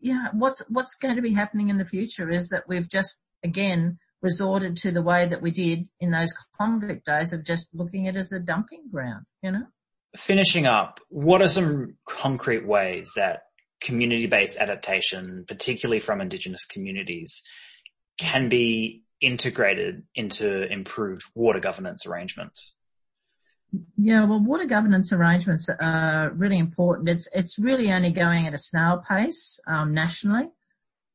yeah, what's, what's going to be happening in the future is that we've just, again, resorted to the way that we did in those convict days of just looking at it as a dumping ground, you know? Finishing up, what are some concrete ways that community-based adaptation, particularly from Indigenous communities, can be integrated into improved water governance arrangements? Yeah, well, water governance arrangements are really important. It's it's really only going at a snail pace um, nationally.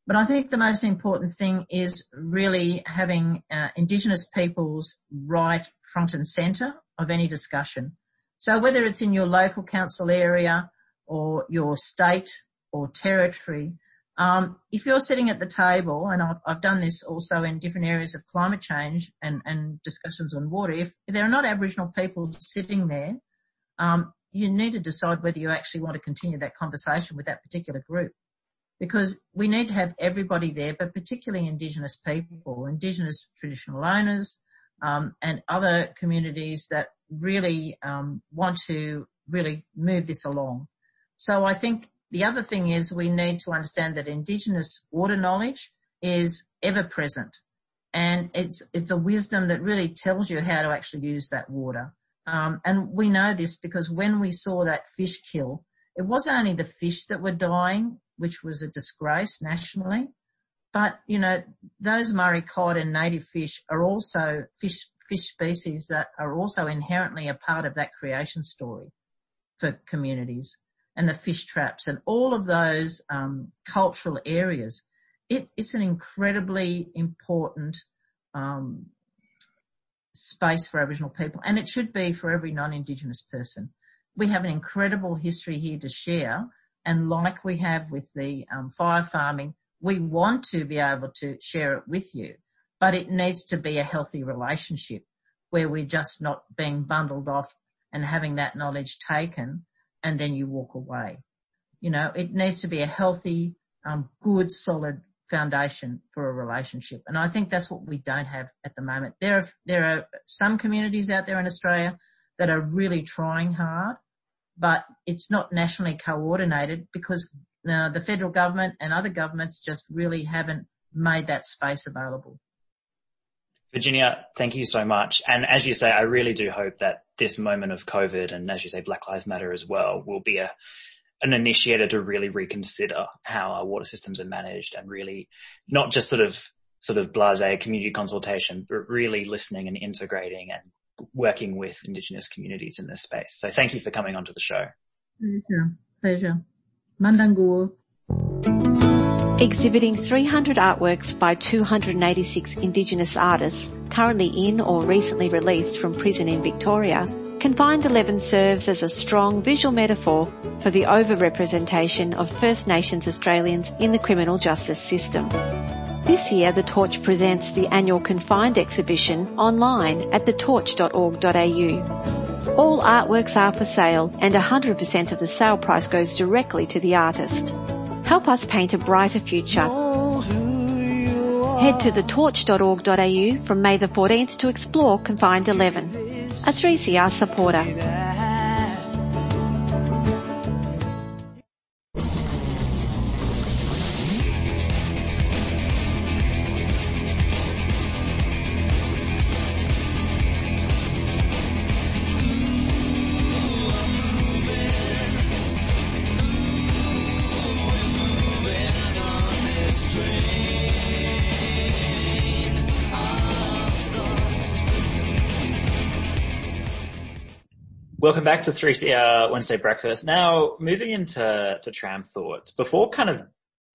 But I think the most important thing is really having uh, Indigenous peoples right front and centre of any discussion. So whether it's in your local council area or your state or territory, um, if you're sitting at the table, and I've, I've, done this also in different areas of climate change and, and discussions on water, if there are not Aboriginal people sitting there, um, you need to decide whether you actually want to continue that conversation with that particular group. Because we need to have everybody there, but particularly Indigenous people, Indigenous traditional owners, um, and other communities that really um, want to really move this along. So I think the other thing is we need to understand that Indigenous water knowledge is ever present, and it's it's a wisdom that really tells you how to actually use that water. Um, and we know this because when we saw that fish kill, it wasn't only the fish that were dying, which was a disgrace nationally. But, you know, those Murray cod and native fish are also fish, fish species that are also inherently a part of that creation story for communities and the fish traps and all of those um, cultural areas. It, it's an incredibly important um, space for Aboriginal people, and it should be for every non-Indigenous person. We have an incredible history here to share, and like we have with the um, fire farming, we want to be able to share it with you, but it needs to be a healthy relationship where we're just not being bundled off and having that knowledge taken and then you walk away. You know, it needs to be a healthy, um, good, solid foundation for a relationship. And I think that's what we don't have at the moment. There are, there are some communities out there in Australia that are really trying hard but it's not nationally coordinated because uh, the federal government and other governments just really haven't made that space available. Virginia, thank you so much. And as you say, I really do hope that this moment of COVID and as you say, Black Lives Matter as well will be a, an initiator to really reconsider how our water systems are managed and really not just sort of, sort of blase community consultation, but really listening and integrating and working with Indigenous communities in this space. So thank you for coming onto the show. Pleasure. Pleasure. Mandangur. Exhibiting 300 artworks by 286 Indigenous artists currently in or recently released from prison in Victoria, Confined 11 serves as a strong visual metaphor for the overrepresentation of First Nations Australians in the criminal justice system. This year, The Torch presents the annual Confined exhibition online at thetorch.org.au. All artworks are for sale and 100% of the sale price goes directly to the artist. Help us paint a brighter future. Head to thetorch.org.au from May the 14th to explore Confined 11. A 3CR supporter. Welcome back to 3CR uh, Wednesday Breakfast. Now, moving into to tram thoughts, before kind of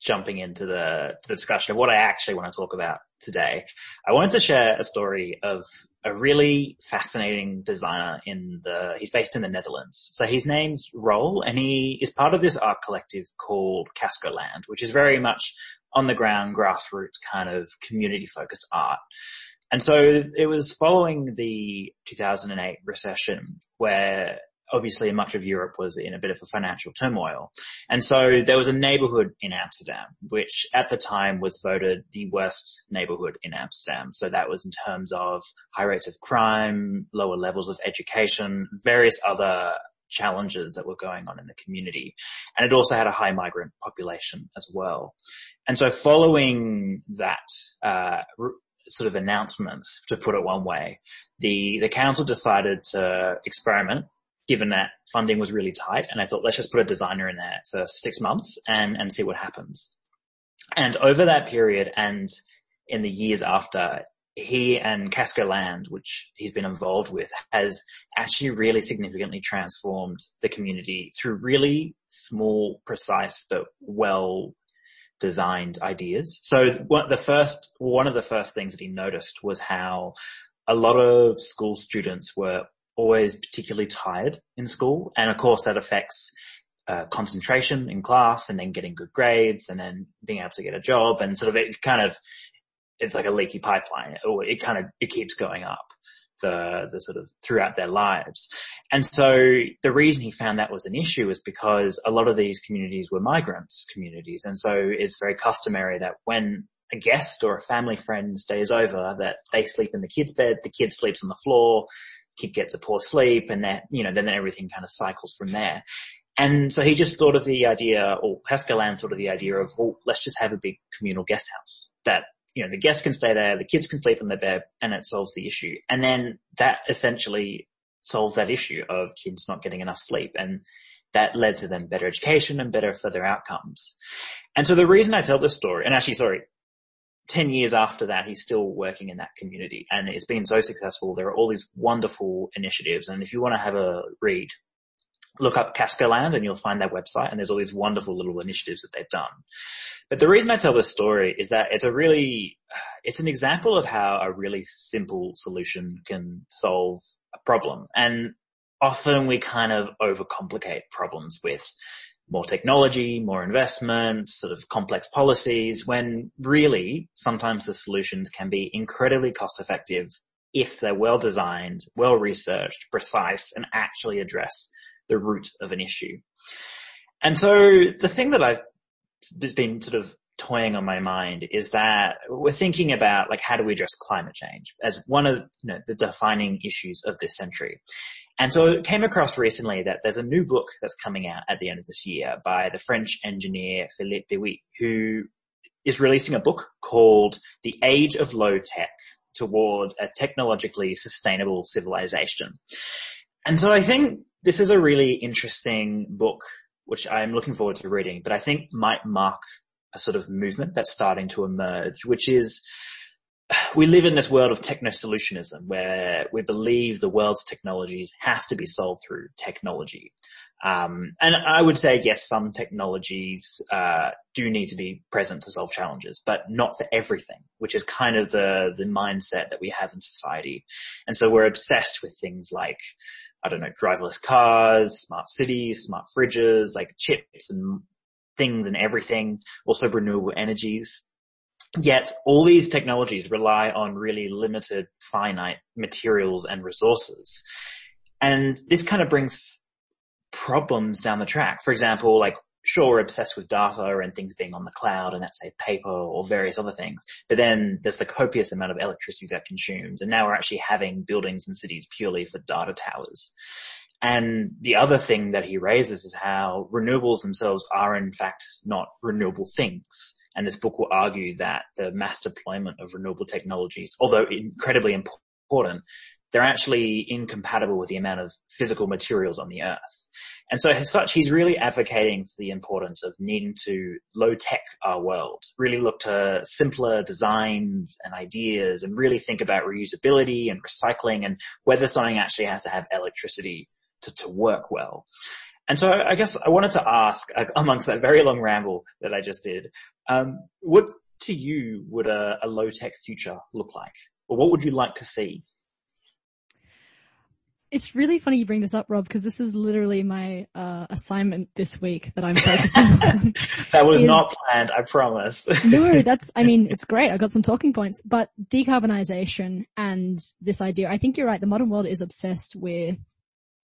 jumping into the, the discussion of what I actually want to talk about today, I wanted to share a story of a really fascinating designer in the, he's based in the Netherlands. So his name's Roel and he is part of this art collective called Cascoland, which is very much on the ground, grassroots kind of community focused art. And so it was following the 2008 recession where obviously much of Europe was in a bit of a financial turmoil. And so there was a neighborhood in Amsterdam, which at the time was voted the worst neighborhood in Amsterdam. So that was in terms of high rates of crime, lower levels of education, various other challenges that were going on in the community. And it also had a high migrant population as well. And so following that, uh, sort of announcement, to put it one way, the, the council decided to experiment given that funding was really tight and I thought let's just put a designer in there for six months and, and see what happens. And over that period and in the years after, he and Cascoland, which he's been involved with, has actually really significantly transformed the community through really small, precise, but well designed ideas. So what the first, one of the first things that he noticed was how a lot of school students were always particularly tired in school. And of course that affects uh, concentration in class and then getting good grades and then being able to get a job and sort of it kind of, it's like a leaky pipeline or it kind of, it keeps going up the, the sort of throughout their lives. And so the reason he found that was an issue is because a lot of these communities were migrants communities. And so it's very customary that when a guest or a family friend stays over that they sleep in the kid's bed, the kid sleeps on the floor, kid gets a poor sleep and that, you know, then everything kind of cycles from there. And so he just thought of the idea, or Cascoland thought of the idea of, well, let's just have a big communal guest house that, you know, the guests can stay there, the kids can sleep in their bed and it solves the issue. And then that essentially solved that issue of kids not getting enough sleep and that led to them better education and better further outcomes. And so the reason I tell this story, and actually, sorry, 10 years after that, he's still working in that community and it's been so successful. There are all these wonderful initiatives. And if you want to have a read, look up Cascoland and you'll find their website and there's all these wonderful little initiatives that they've done. But the reason I tell this story is that it's a really, it's an example of how a really simple solution can solve a problem. And often we kind of overcomplicate problems with more technology, more investment, sort of complex policies, when really sometimes the solutions can be incredibly cost effective if they're well designed, well researched, precise, and actually address the root of an issue. And so the thing that I've been sort of toying on my mind is that we're thinking about like how do we address climate change as one of you know, the defining issues of this century. And so it came across recently that there's a new book that's coming out at the end of this year by the French engineer Philippe de Witte, who is releasing a book called The Age of Low Tech Towards a Technologically Sustainable Civilization. And so I think this is a really interesting book, which I'm looking forward to reading, but I think might mark a sort of movement that's starting to emerge, which is we live in this world of techno-solutionism where we believe the world's technologies has to be solved through technology. Um, and I would say yes, some technologies uh, do need to be present to solve challenges, but not for everything, which is kind of the the mindset that we have in society. And so we're obsessed with things like I don't know, driverless cars, smart cities, smart fridges, like chips and things and everything, also renewable energies. Yet all these technologies rely on really limited finite materials and resources. And this kind of brings problems down the track. For example, like sure we're obsessed with data and things being on the cloud and that's say paper or various other things. But then there's the copious amount of electricity that consumes and now we're actually having buildings and cities purely for data towers. And the other thing that he raises is how renewables themselves are in fact not renewable things. And this book will argue that the mass deployment of renewable technologies, although incredibly important, they're actually incompatible with the amount of physical materials on the earth. And so as such, he's really advocating for the importance of needing to low tech our world, really look to simpler designs and ideas and really think about reusability and recycling and whether something actually has to have electricity to, to work well. And so I guess I wanted to ask, uh, amongst that very long ramble that I just did, um, what to you would a, a low tech future look like? Or what would you like to see? It's really funny you bring this up, Rob, because this is literally my uh, assignment this week that I'm focusing on. That was is- not planned, I promise. no, that's, I mean, it's great. I got some talking points, but decarbonization and this idea, I think you're right. The modern world is obsessed with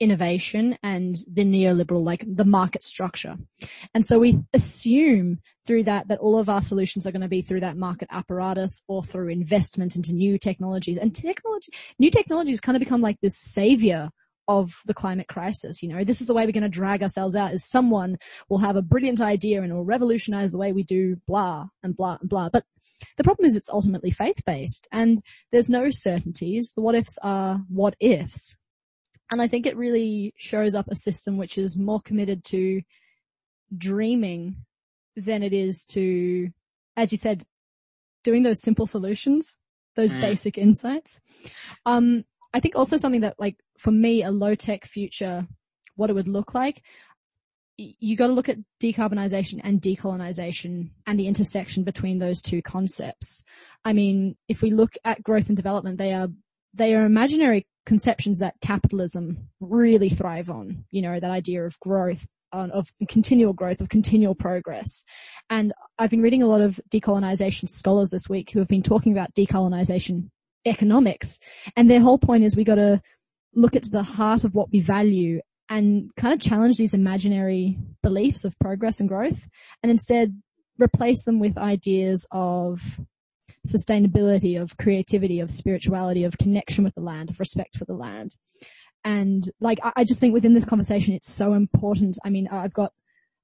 innovation and the neoliberal, like the market structure. And so we assume through that, that all of our solutions are going to be through that market apparatus or through investment into new technologies and technology, new technologies kind of become like this savior of the climate crisis. You know, this is the way we're going to drag ourselves out is someone will have a brilliant idea and will revolutionize the way we do blah and blah and blah. But the problem is it's ultimately faith based and there's no certainties. The what ifs are what ifs. And I think it really shows up a system which is more committed to dreaming than it is to, as you said, doing those simple solutions, those Mm. basic insights. Um, I think also something that like for me, a low tech future, what it would look like, you got to look at decarbonization and decolonization and the intersection between those two concepts. I mean, if we look at growth and development, they are, they are imaginary conceptions that capitalism really thrive on. You know, that idea of growth, on, of continual growth, of continual progress. And I've been reading a lot of decolonization scholars this week who have been talking about decolonization economics. And their whole point is we got to look at the heart of what we value and kind of challenge these imaginary beliefs of progress and growth and instead replace them with ideas of sustainability, of creativity, of spirituality, of connection with the land, of respect for the land. And like, I, I just think within this conversation, it's so important. I mean, I've got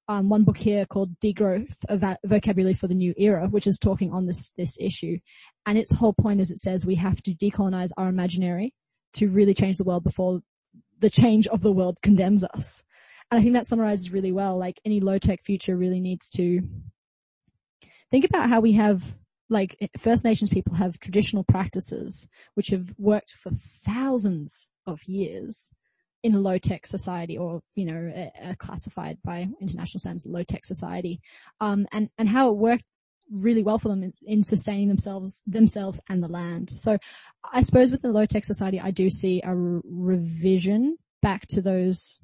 um, one book here called Degrowth, a Vocabulary for the New Era, which is talking on this, this issue. And its whole point is it says we have to decolonize our imaginary to really change the world before the change of the world condemns us. And I think that summarizes really well, like any low tech future really needs to think about how we have like First Nations people have traditional practices which have worked for thousands of years in a low tech society or, you know, uh, classified by international standards low tech society. Um, and, and how it worked really well for them in, in sustaining themselves, themselves and the land. So I suppose with the low tech society, I do see a re- revision back to those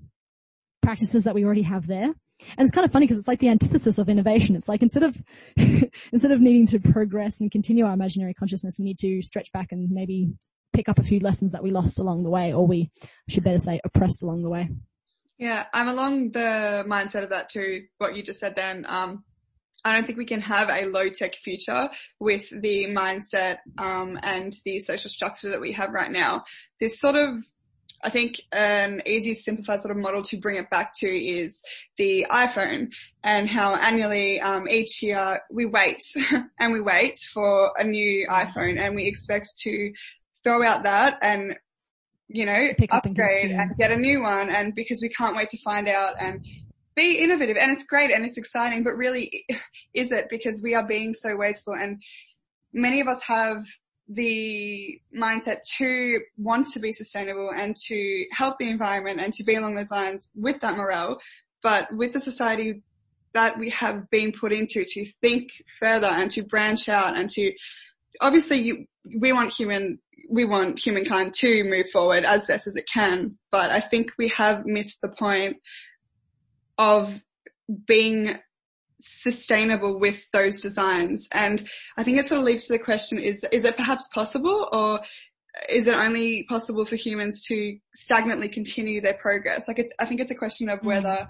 practices that we already have there. And it's kind of funny because it's like the antithesis of innovation. It's like instead of, instead of needing to progress and continue our imaginary consciousness, we need to stretch back and maybe pick up a few lessons that we lost along the way, or we should better say oppressed along the way. Yeah, I'm along the mindset of that too, what you just said then. Um, I don't think we can have a low tech future with the mindset, um, and the social structure that we have right now. This sort of, I think an easy simplified sort of model to bring it back to is the iPhone and how annually, um, each year we wait and we wait for a new iPhone and we expect to throw out that and you know, Pick up and upgrade consume. and get a new one and because we can't wait to find out and be innovative and it's great and it's exciting, but really is it because we are being so wasteful and many of us have the mindset to want to be sustainable and to help the environment and to be along those lines with that morale. But with the society that we have been put into to think further and to branch out and to obviously you, we want human, we want humankind to move forward as best as it can, but I think we have missed the point of being sustainable with those designs. And I think it sort of leads to the question is, is it perhaps possible or is it only possible for humans to stagnantly continue their progress? Like it's, I think it's a question of whether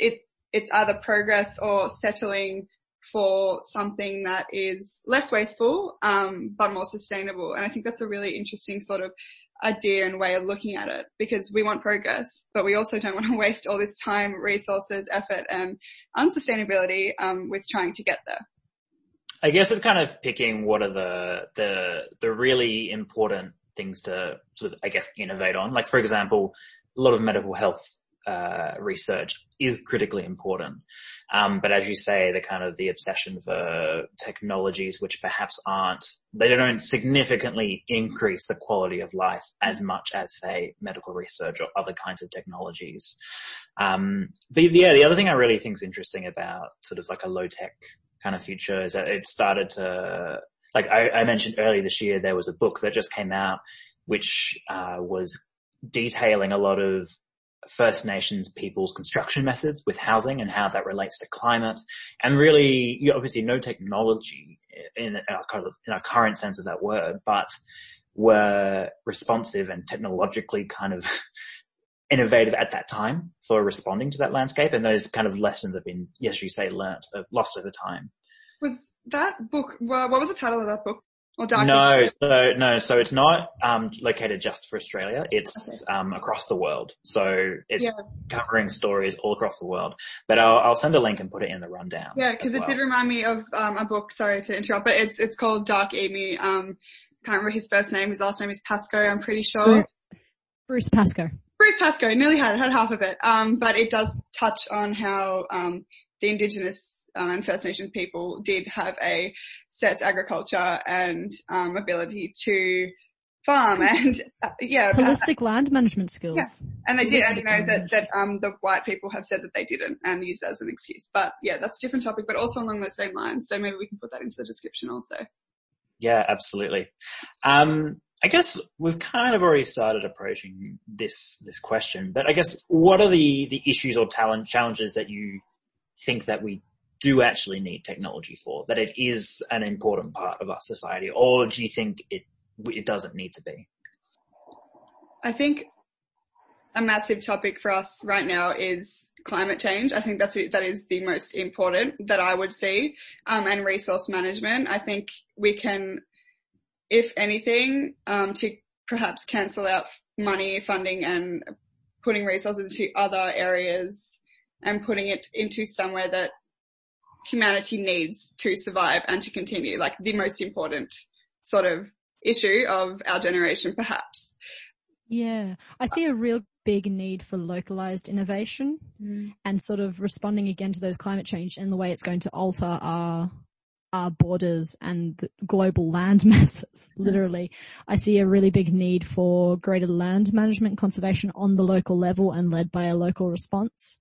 it, it's either progress or settling for something that is less wasteful, um, but more sustainable. And I think that's a really interesting sort of idea and way of looking at it because we want progress, but we also don't want to waste all this time, resources, effort and unsustainability, um, with trying to get there. I guess it's kind of picking what are the the the really important things to sort of I guess innovate on. Like for example, a lot of medical health uh, research is critically important. Um, but as you say, the kind of the obsession for technologies which perhaps aren't, they don't significantly increase the quality of life as much as say medical research or other kinds of technologies. Um, but yeah, the other thing I really think is interesting about sort of like a low tech kind of future is that it started to, like I, I mentioned earlier this year, there was a book that just came out which uh, was detailing a lot of First Nations people's construction methods with housing and how that relates to climate. And really, you obviously no technology in our, kind of, in our current sense of that word, but were responsive and technologically kind of innovative at that time for responding to that landscape. And those kind of lessons have been, yes, you say learnt, uh, lost over time. Was that book, what was the title of that book? Or Dark no, so no, so it's not um, located just for Australia. It's okay. um, across the world. So it's yeah. covering stories all across the world. But I'll, I'll, send a link and put it in the rundown. Yeah, because it well. did remind me of um, a book. Sorry to interrupt, but it's it's called Dark Emu. Um, can't remember his first name. His last name is Pascoe. I'm pretty sure. Bruce Pascoe. Bruce Pascoe. Nearly had had half of it. Um, but it does touch on how um, the Indigenous um, and First Nation people did have a set agriculture and um, ability to farm and uh, yeah, holistic uh, land management skills. Yeah. And they holistic did, and you know that that um, the white people have said that they didn't and used as an excuse. But yeah, that's a different topic, but also along those same lines. So maybe we can put that into the description also. Yeah, absolutely. Um, I guess we've kind of already started approaching this this question, but I guess what are the the issues or talent challenges that you think that we do actually need technology for, that it is an important part of our society, or do you think it, it doesn't need to be? I think a massive topic for us right now is climate change. I think that's that is the most important that I would see, um, and resource management. I think we can, if anything, um, to perhaps cancel out money, funding, and putting resources into other areas and putting it into somewhere that humanity needs to survive and to continue, like the most important sort of issue of our generation, perhaps. Yeah, I see a real big need for localized innovation mm. and sort of responding again to those climate change and the way it's going to alter our our borders and global land masses, literally. I see a really big need for greater land management conservation on the local level and led by a local response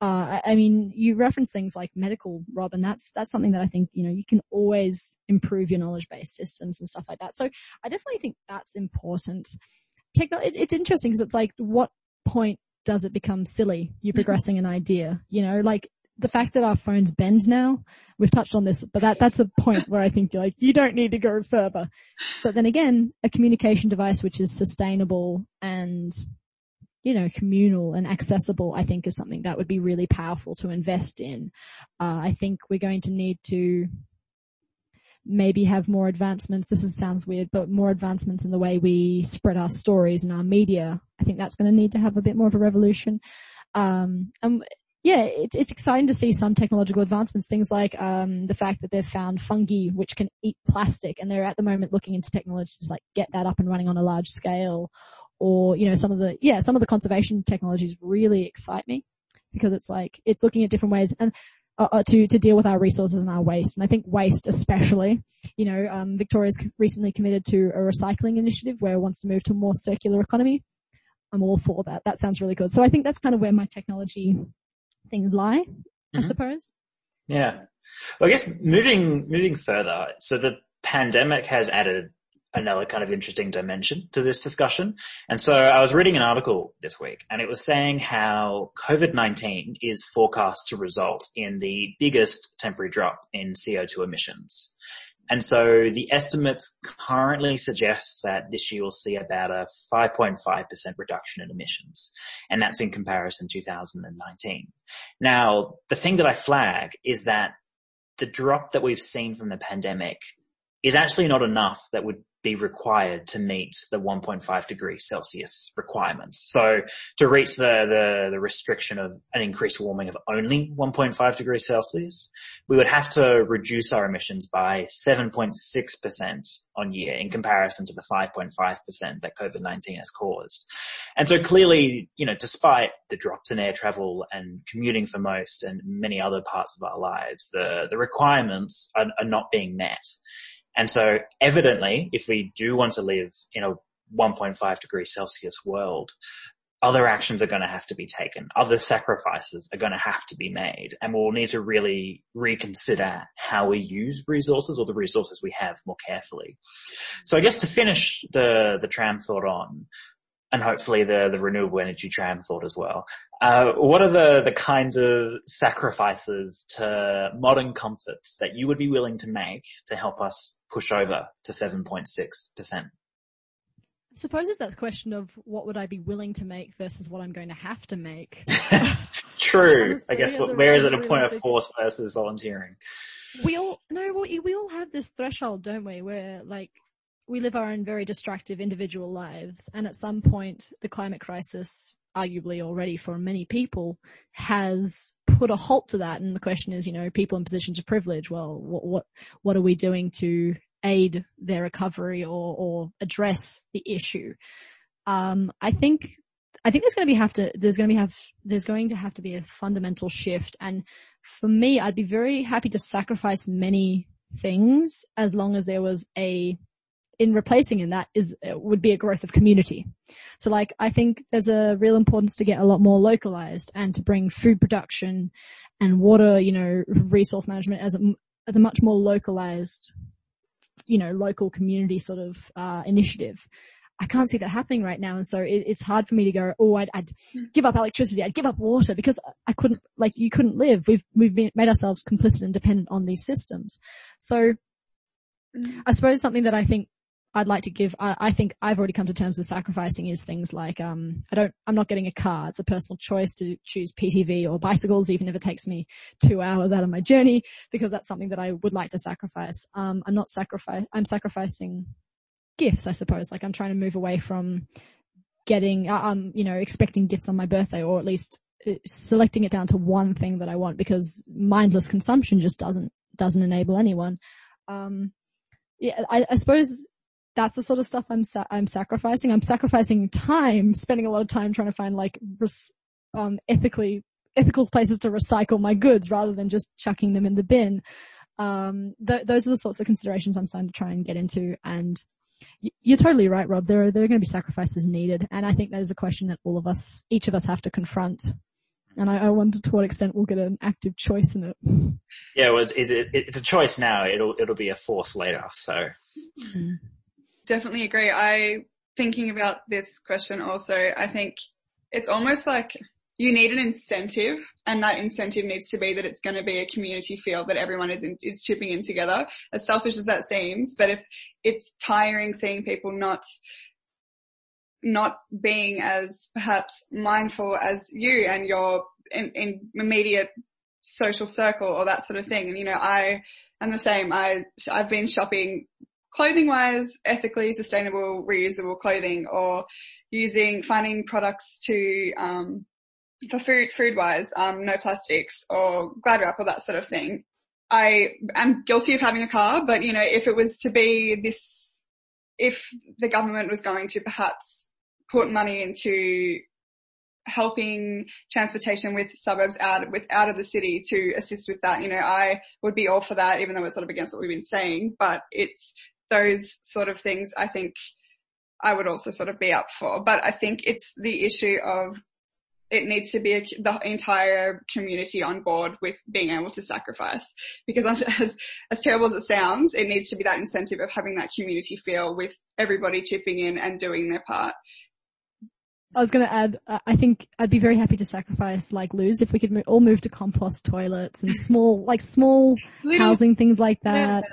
uh, I mean, you reference things like medical, Rob, and that's, that's something that I think, you know, you can always improve your knowledge-based systems and stuff like that. So I definitely think that's important. It, it's interesting because it's like, what point does it become silly? You're progressing an idea, you know, like the fact that our phones bend now, we've touched on this, but that, that's a point where I think like, you don't need to go further. But then again, a communication device which is sustainable and you know, communal and accessible, I think is something that would be really powerful to invest in. Uh, I think we're going to need to maybe have more advancements. This is, sounds weird, but more advancements in the way we spread our stories and our media. I think that's going to need to have a bit more of a revolution. Um, and yeah, it's, it's exciting to see some technological advancements, things like, um, the fact that they've found fungi which can eat plastic and they're at the moment looking into technologies like get that up and running on a large scale or, you know, some of the, yeah, some of the conservation technologies really excite me because it's like, it's looking at different ways and, uh, uh, to, to deal with our resources and our waste. And I think waste especially, you know, um, Victoria's recently committed to a recycling initiative where it wants to move to a more circular economy. I'm all for that. That sounds really good. So I think that's kind of where my technology things lie, mm-hmm. I suppose. Yeah. Well, I guess moving, moving further, so the pandemic has added another kind of interesting dimension to this discussion. And so I was reading an article this week and it was saying how COVID-19 is forecast to result in the biggest temporary drop in CO2 emissions. And so the estimates currently suggest that this year we'll see about a 5.5% reduction in emissions. And that's in comparison to 2019. Now, the thing that I flag is that the drop that we've seen from the pandemic is actually not enough that would be required to meet the 1.5 degrees Celsius requirements. So to reach the, the, the restriction of an increased warming of only 1.5 degrees Celsius, we would have to reduce our emissions by 7.6% on year in comparison to the 5.5% that COVID-19 has caused. And so clearly, you know, despite the drops in air travel and commuting for most and many other parts of our lives, the, the requirements are, are not being met. And so evidently, if we do want to live in a 1.5 degrees Celsius world, other actions are going to have to be taken. Other sacrifices are going to have to be made and we'll need to really reconsider how we use resources or the resources we have more carefully. So I guess to finish the, the tram thought on, and hopefully the, the renewable energy tram thought as well. Uh, what are the, the kinds of sacrifices to modern comforts that you would be willing to make to help us push over to 7.6%? I suppose it's that question of what would I be willing to make versus what I'm going to have to make. True. Honestly, I guess a where is it a point of force versus volunteering? we all no we, we all have this threshold don't we where like we live our own very destructive individual lives and at some point the climate crisis arguably already for many people has put a halt to that and the question is you know people in positions of privilege well what what, what are we doing to aid their recovery or or address the issue um i think I think there's going to be have to, there's going to be have, there's going to have to be a fundamental shift. And for me, I'd be very happy to sacrifice many things as long as there was a, in replacing in that is, would be a growth of community. So like, I think there's a real importance to get a lot more localized and to bring food production and water, you know, resource management as a, as a much more localized, you know, local community sort of, uh, initiative. I can't see that happening right now. And so it, it's hard for me to go, oh, I'd, I'd give up electricity. I'd give up water because I couldn't, like, you couldn't live. We've, we've been, made ourselves complicit and dependent on these systems. So I suppose something that I think I'd like to give, I, I think I've already come to terms with sacrificing is things like, um, I don't, I'm not getting a car. It's a personal choice to choose PTV or bicycles, even if it takes me two hours out of my journey, because that's something that I would like to sacrifice. Um, I'm not sacrifice, I'm sacrificing gifts, I suppose. Like I'm trying to move away from getting, uh, um, you know, expecting gifts on my birthday or at least uh, selecting it down to one thing that I want because mindless consumption just doesn't, doesn't enable anyone. Um, yeah, I, I suppose that's the sort of stuff I'm, sa- I'm sacrificing. I'm sacrificing time, spending a lot of time trying to find like, res- um, ethically, ethical places to recycle my goods rather than just chucking them in the bin. Um, th- those are the sorts of considerations I'm starting to try and get into and y- you're totally right, Rob. There are, there are going to be sacrifices needed. And I think that is a question that all of us, each of us have to confront. And I, I wonder to what extent we'll get an active choice in it. Yeah, well, it's, is it, it's a choice now. It'll, it'll be a force later. So Definitely agree. I, thinking about this question also, I think it's almost like you need an incentive and that incentive needs to be that it's going to be a community feel that everyone is in, is chipping in together. As selfish as that seems but if it's tiring seeing people not not being as perhaps mindful as you and your in, in immediate social circle or that sort of thing. And you know I am the same. I I've been shopping clothing wise ethically sustainable reusable clothing or using finding products to um for food, food wise, um, no plastics or glad wrap or that sort of thing. I am guilty of having a car, but you know, if it was to be this, if the government was going to perhaps put money into helping transportation with suburbs out, with out of the city to assist with that, you know, I would be all for that, even though it's sort of against what we've been saying, but it's those sort of things I think I would also sort of be up for. But I think it's the issue of it needs to be a, the entire community on board with being able to sacrifice. Because as, as terrible as it sounds, it needs to be that incentive of having that community feel with everybody chipping in and doing their part. I was going to add, uh, I think I'd be very happy to sacrifice like Luz if we could mo- all move to compost toilets and small, like small housing things like that.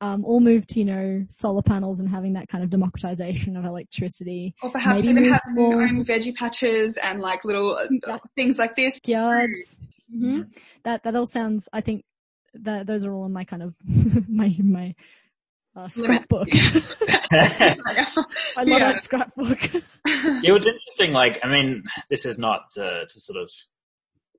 Um, all move to, you know, solar panels and having that kind of democratization of electricity. Or perhaps Maybe even move having more- your own veggie patches and like little uh, things like this. yards. hmm That that all sounds. I think that those are all in my kind of my my uh, scrapbook. I love Yeah. that scrapbook. it was interesting. Like, I mean, this is not to, to sort of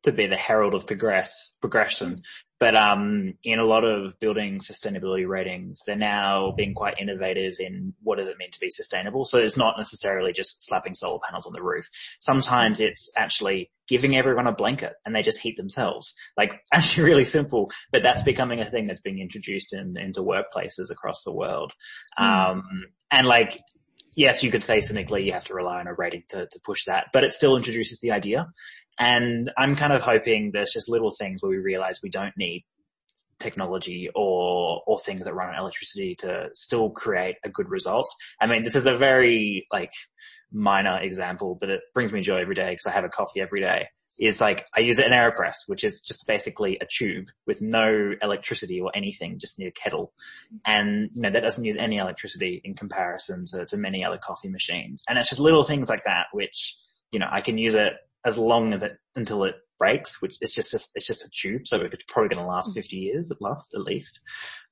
to be the herald of progress progression, but um, in a lot of building sustainability ratings, they're now being quite innovative in what does it mean to be sustainable. So it's not necessarily just slapping solar panels on the roof. Sometimes it's actually giving everyone a blanket and they just heat themselves. Like actually really simple, but that's becoming a thing that's being introduced in, into workplaces across the world. Um, and like yes, you could say cynically you have to rely on a rating to, to push that, but it still introduces the idea. And I'm kind of hoping there's just little things where we realize we don't need technology or, or things that run on electricity to still create a good result. I mean, this is a very like minor example, but it brings me joy every day because I have a coffee every day is like I use an AeroPress, which is just basically a tube with no electricity or anything, just near a kettle. And you know, that doesn't use any electricity in comparison to, to many other coffee machines. And it's just little things like that, which, you know, I can use it as long as it, until it breaks, which is just, just it's just a tube. So it's probably going to last 50 years at last, at least.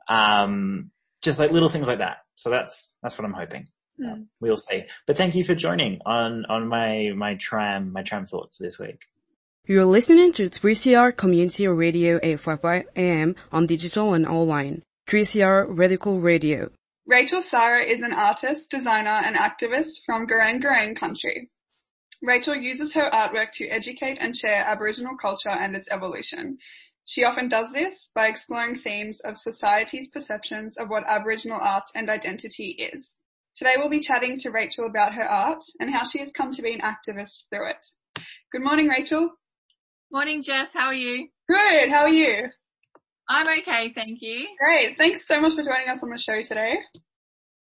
Um, just like little things like that. So that's, that's what I'm hoping. Hmm. We'll see. But thank you for joining on, on my, my tram, my tram thoughts this week. You're listening to 3CR Community Radio 855 AM on digital and online. 3CR Radical Radio. Rachael Sarra is an artist, designer and activist from Goreng Goreng country. Rachael uses her artwork to educate and share Aboriginal culture and its evolution. She often does this by exploring themes of society's perceptions of what Aboriginal art and identity is. Today we'll be chatting to Rachael about her art and how she has come to be an activist through it. Good morning, Rachael. Morning, Jess. How are you? Good. How are you? I'm okay, thank you. Great. Thanks so much for joining us on the show today.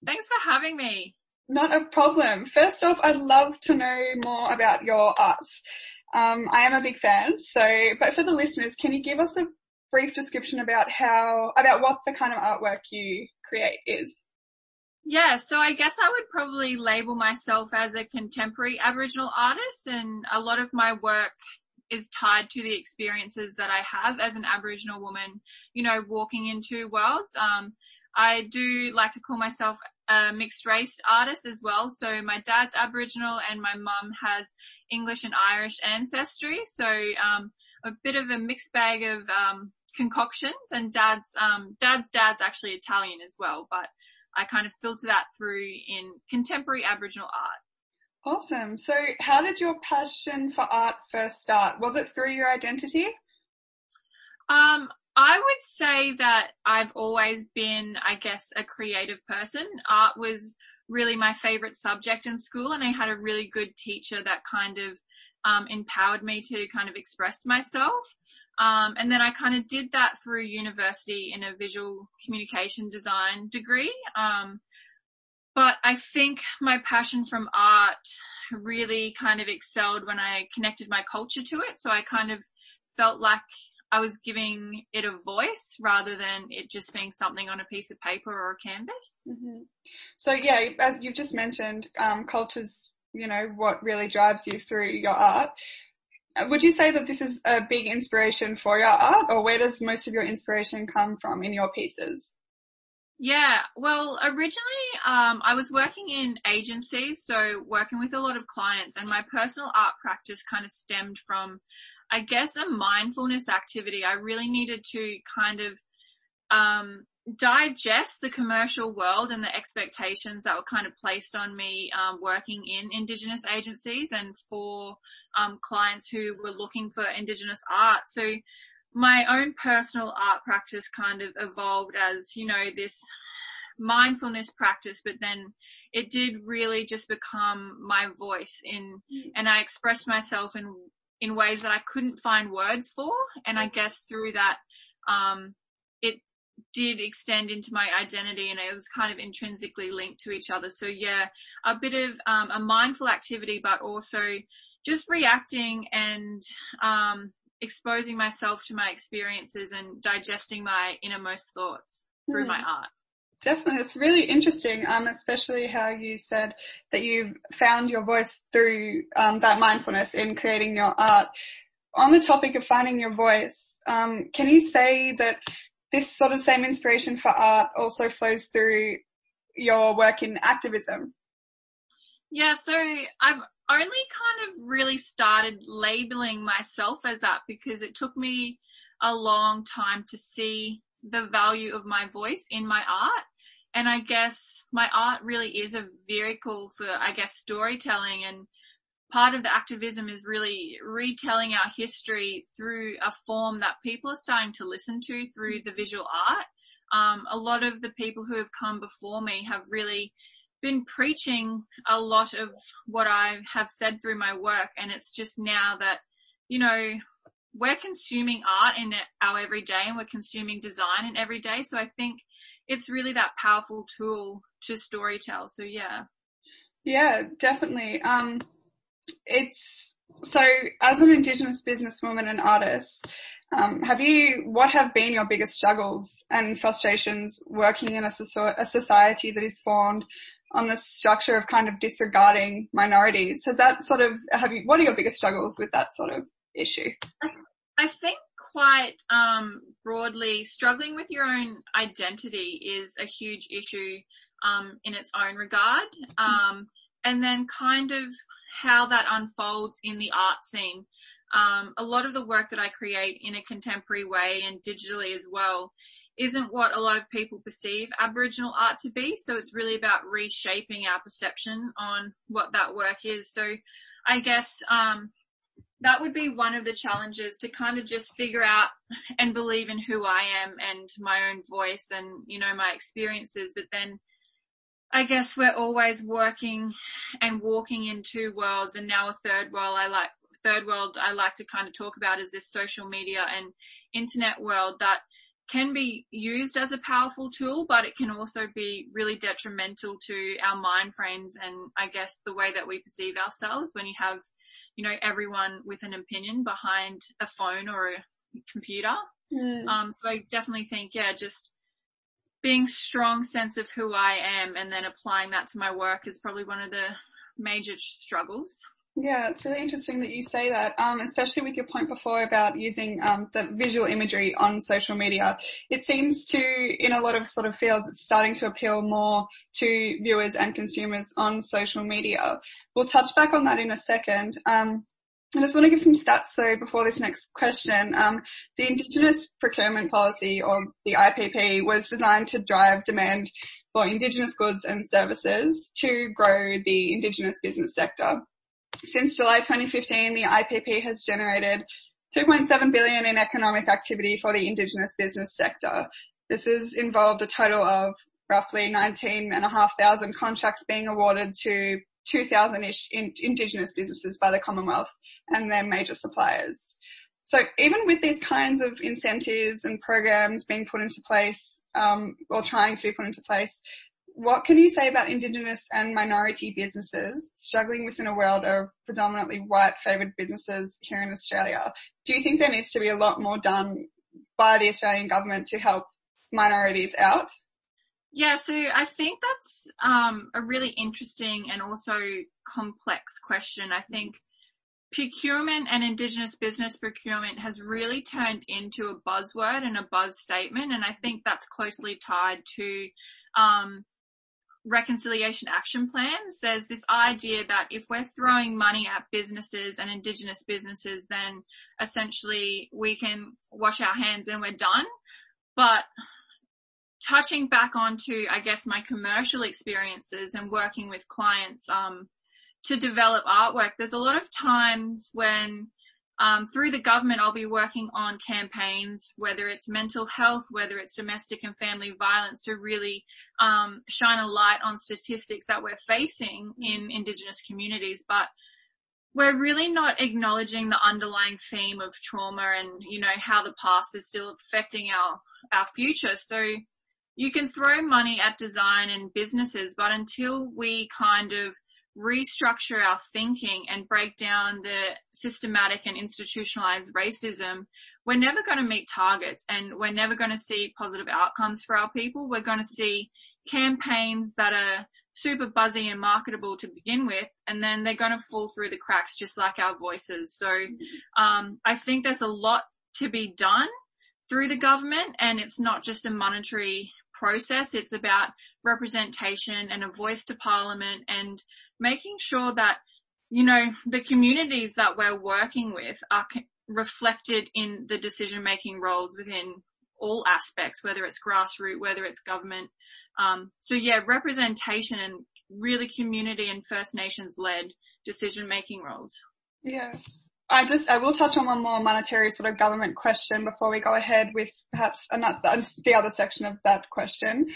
Thanks for having me. Not a problem. First off, I'd love to know more about your art. Um, I am a big fan, so, but for the listeners, can you give us a brief description about how, about what the kind of artwork you create is? Yeah, so I guess I would probably label myself as a contemporary Aboriginal artist and a lot of my work is tied to the experiences that I have as an Aboriginal woman, you know, walking in two worlds. Um, I do like to call myself a mixed race artist as well. So my dad's Aboriginal and my mum has English and Irish ancestry. So, um, a bit of a mixed bag of, um, concoctions and dad's, um, dad's dad's actually Italian as well, but I kind of filter that through in contemporary Aboriginal art. Awesome. So how did your passion for art first start? Was it through your identity? Um, I would say that I've always been, I guess, a creative person. Art was really my favorite subject in school and I had a really good teacher that kind of, um, empowered me to kind of express myself. Um, and then I kind of did that through university in a visual communication design degree. Um, but I think my passion from art really kind of excelled when I connected my culture to it. So I kind of felt like I was giving it a voice rather than it just being something on a piece of paper or a canvas. Mm-hmm. So yeah, as you've just mentioned, um, culture's, you know, what really drives you through your art. Uh, Would you say that this is a big inspiration for your art or where does most of your inspiration come from in your pieces? Yeah, well, originally, um, I was working in agencies, so working with a lot of clients and my personal art practice kind of stemmed from, I guess, a mindfulness activity. I really needed to kind of, um, digest the commercial world and the expectations that were kind of placed on me, um, working in Indigenous agencies and for, um, clients who were looking for Indigenous art. So, my own personal art practice kind of evolved as, you know, this mindfulness practice, but then it did really just become my voice in, and I expressed myself in, in ways that I couldn't find words for. And I guess through that, um, it did extend into my identity and it was kind of intrinsically linked to each other. So yeah, a bit of, um, a mindful activity, but also just reacting and, um, exposing myself to my experiences and digesting my innermost thoughts through Hmm. my art. Definitely. It's really interesting, um, especially how you said that you've found your voice through um, that mindfulness in creating your art. On the topic of finding your voice, um, can you say that this sort of same inspiration for art also flows through your work in activism. Yeah, so I've only kind of really started labeling myself as that because it took me a long time to see the value of my voice in my art. And I guess my art really is a vehicle for, I guess, storytelling and part of the activism is really retelling our history through a form that people are starting to listen to through the visual art. Um, a lot of the people who have come before me have really been preaching a lot of what I have said through my work and it's just now that, you know, we're consuming art in our everyday and we're consuming design in every day. So I think it's really that powerful tool to storytell. So yeah. Yeah, definitely. Um, it's so as an Indigenous businesswoman and artist, um, have you, what have been your biggest struggles and frustrations working in a, a society that is formed on the structure of kind of disregarding minorities? Has that sort of, have you, what are your biggest struggles with that sort of issue? I think quite um, broadly, struggling with your own identity is a huge issue um, in its own regard, um, and then kind of how that unfolds in the art scene. Um, a lot of the work that I create in a contemporary way and digitally as well isn't what a lot of people perceive Aboriginal art to be. So it's really about reshaping our perception on what that work is. So I guess um, that would be one of the challenges to kind of just figure out and believe in who I am and my own voice and you know my experiences. But then I guess we're always working and walking in two worlds, and now a third world. I like third world. I like to kind of talk about is this social media and internet world that can be used as a powerful tool, but it can also be really detrimental to our mind frames and I guess the way that we perceive ourselves when you have, you know, everyone with an opinion behind a phone or a computer. Mm. Um, so I definitely think, yeah, just being strong sense of who I am and then applying that to my work is probably one of the major struggles. Yeah, it's really interesting that you say that, um, especially with your point before about using um, the visual imagery on social media. It seems to, in a lot of sort of fields, it's starting to appeal more to viewers and consumers on social media. We'll touch back on that in a second. Um, I just want to give some stats so before this next question. Um, the Indigenous Procurement Policy or the IPP was designed to drive demand for Indigenous goods and services to grow the Indigenous business sector. Since July 2015, the IPP has generated 2.7 billion in economic activity for the Indigenous business sector. This has involved a total of roughly 19,500 contracts being awarded to 2,000-ish in, Indigenous businesses by the Commonwealth and their major suppliers. So even with these kinds of incentives and programs being put into place, um, or trying to be put into place, what can you say about Indigenous and minority businesses struggling within a world of predominantly white favoured businesses here in Australia? Do you think there needs to be a lot more done by the Australian government to help minorities out? Yeah, so I think that's um, a really interesting and also complex question. I think procurement and Indigenous business procurement has really turned into a buzzword and a buzz statement, and I think that's closely tied to um, reconciliation action plans, there's this idea that if we're throwing money at businesses and indigenous businesses, then essentially we can wash our hands and we're done. But touching back onto, I guess, my commercial experiences and working with clients, um, to develop artwork, there's a lot of times when um, through the government, I'll be working on campaigns, whether it's mental health, whether it's domestic and family violence, to really um, shine a light on statistics that we're facing in Indigenous communities. But we're really not acknowledging the underlying theme of trauma and you know how the past is still affecting our our future. So you can throw money at design and businesses, but until we kind of restructure our thinking and break down the systematic and institutionalized racism, we're never going to meet targets and we're never going to see positive outcomes for our people. We're going to see campaigns that are super buzzy and marketable to begin with, and then they're going to fall through the cracks just like our voices. So, um, I think there's a lot to be done through the government and it's not just a monetary process. It's about representation and a voice to parliament and making sure that, you know, the communities that we're working with are reflected in the decision making roles within all aspects, whether it's grassroots, whether it's government. Um, so yeah, representation and really community and First Nations led decision making roles. Yeah. I just, I will touch on one more monetary sort of government question before we go ahead with perhaps another, the other section of that question.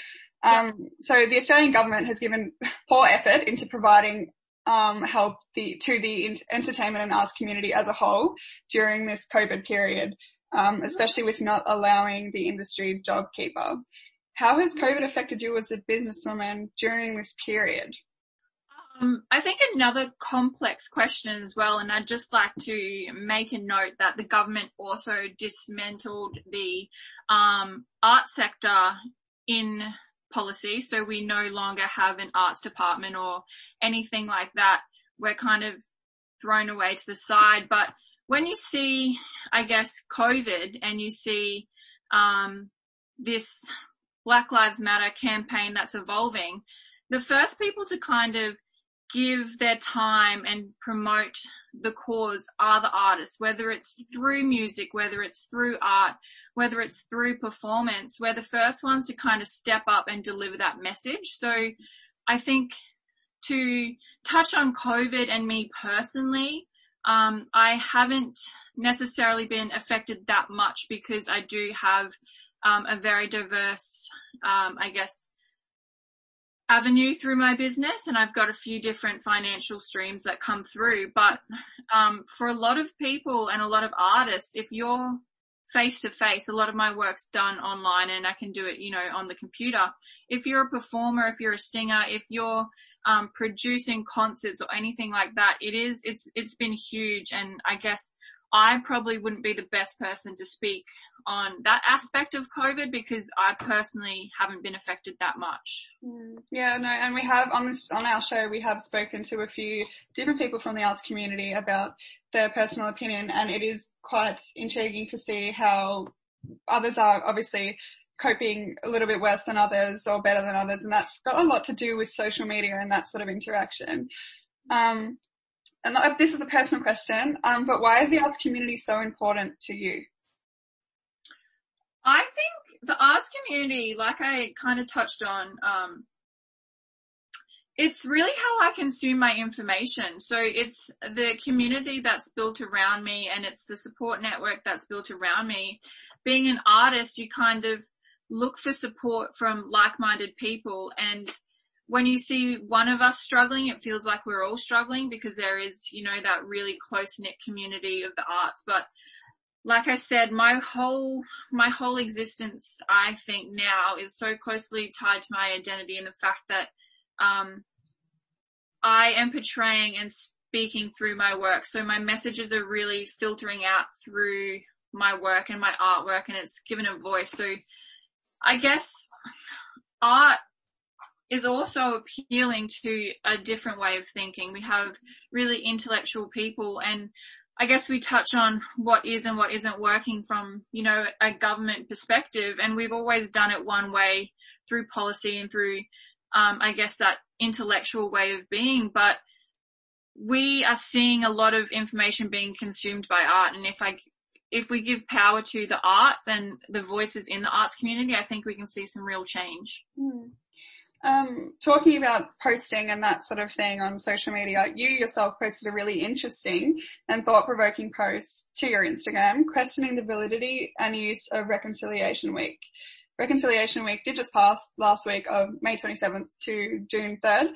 Um, so the Australian government has given poor effort into providing um, help the, to the entertainment and arts community as a whole during this COVID period, um, especially with not allowing the industry JobKeeper. How has COVID affected you as a businesswoman during this period? Um, I think another complex question as well, and I'd just like to make a note that the government also dismantled the um, art sector in policy, so we no longer have an arts department or anything like that. We're kind of thrown away to the side. But when you see, I guess, COVID and you see um, this Black Lives Matter campaign that's evolving, the first people to kind of give their time and promote the cause are the artists, whether it's through music, whether it's through art, whether it's through performance. We're the first ones to kind of step up and deliver that message. So I think to touch on COVID and me personally, um, I haven't necessarily been affected that much because I do have um, a very diverse, um, I guess, avenue through my business and I've got a few different financial streams that come through. But um, for a lot of people and a lot of artists, if you're face to face, a lot of my work's done online and I can do it, you know, on the computer. If you're a performer, if you're a singer, if you're um, producing concerts or anything like that, it is, it's, it's been huge. And I guess I probably wouldn't be the best person to speak on that aspect of COVID because I personally haven't been affected that much. Mm, yeah, no, and we have on this, on our show, we have spoken to a few different people from the arts community about their personal opinion and it is quite intriguing to see how others are obviously coping a little bit worse than others or better than others and that's got a lot to do with social media and that sort of interaction. Um, and this is a personal question, um, but why is the arts community so important to you? I think the arts community, like I kind of touched on, um, it's really how I consume my information. So it's the community that's built around me and it's the support network that's built around me. Being an artist, you kind of look for support from like-minded people and when you see one of us struggling, it feels like we're all struggling because there is, you know, that really close knit community of the arts. But like I said, my whole, my whole existence, I think now is so closely tied to my identity and the fact that, um, I am portraying and speaking through my work. So my messages are really filtering out through my work and my artwork and it's given a voice. So I guess art is also appealing to a different way of thinking. We have really intellectual people and I guess we touch on what is and what isn't working from, you know, a government perspective and we've always done it one way through policy and through, um, I guess that intellectual way of being, but we are seeing a lot of information being consumed by art and if I, if we give power to the arts and the voices in the arts community, I think we can see some real change. Hmm. Um, talking about posting and that sort of thing on social media, you yourself posted a really interesting and thought-provoking post to your Instagram questioning the validity and use of Reconciliation Week. Reconciliation Week did just pass last week of May 27th to June 3rd.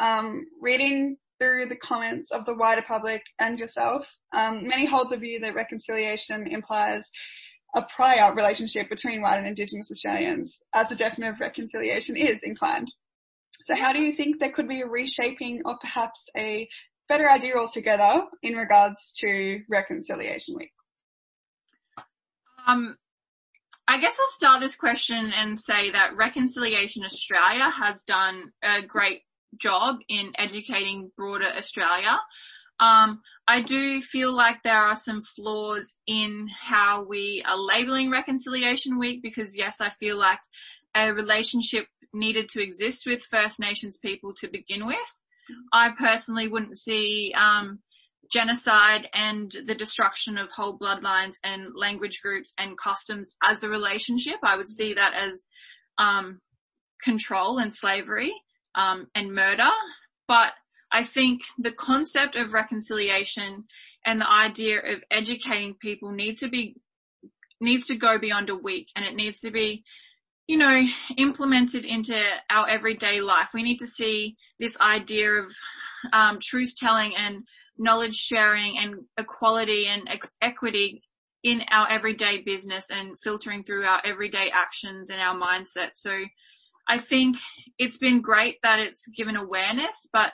Um, reading through the comments of the wider public and yourself, um, many hold the view that reconciliation implies a prior relationship between white and Indigenous Australians as a definitive reconciliation is inclined. So how do you think there could be a reshaping or perhaps a better idea altogether in regards to Reconciliation Week? Um, I guess I'll start this question and say that Reconciliation Australia has done a great job in educating broader Australia Um, I do feel like there are some flaws in how we are labeling Reconciliation Week because yes, I feel like a relationship needed to exist with First Nations people to begin with. I personally wouldn't see, um, genocide and the destruction of whole bloodlines and language groups and customs as a relationship. I would see that as, um, control and slavery, um, and murder. But I think the concept of reconciliation and the idea of educating people needs to be, needs to go beyond a week and it needs to be, you know, implemented into our everyday life. We need to see this idea of, um, truth telling and knowledge sharing and equality and ex- equity in our everyday business and filtering through our everyday actions and our mindset. So I think it's been great that it's given awareness, but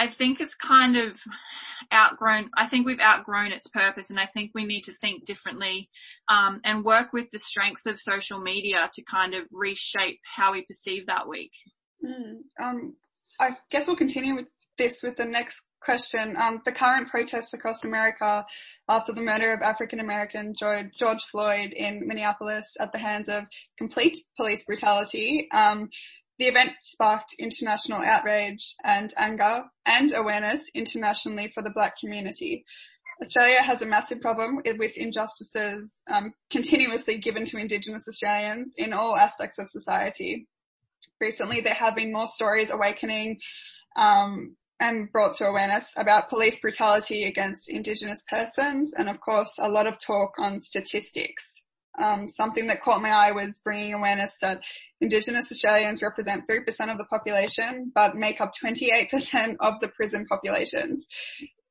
I think it's kind of outgrown, I think we've outgrown its purpose and I think we need to think differently, um, and work with the strengths of social media to kind of reshape how we perceive that week. Mm, um, I guess we'll continue with this with the next question. Um, the current protests across America after the murder of African American George Floyd in Minneapolis at the hands of complete police brutality. Um, the event sparked international outrage and anger and awareness internationally for the black community. Australia has a massive problem with injustices um, continuously given to Indigenous Australians in all aspects of society. Recently, there have been more stories awakening um, and brought to awareness about police brutality against Indigenous persons, and of course, a lot of talk on statistics. Um, something that caught my eye was bringing awareness that Indigenous Australians represent 3% of the population, but make up 28% of the prison populations.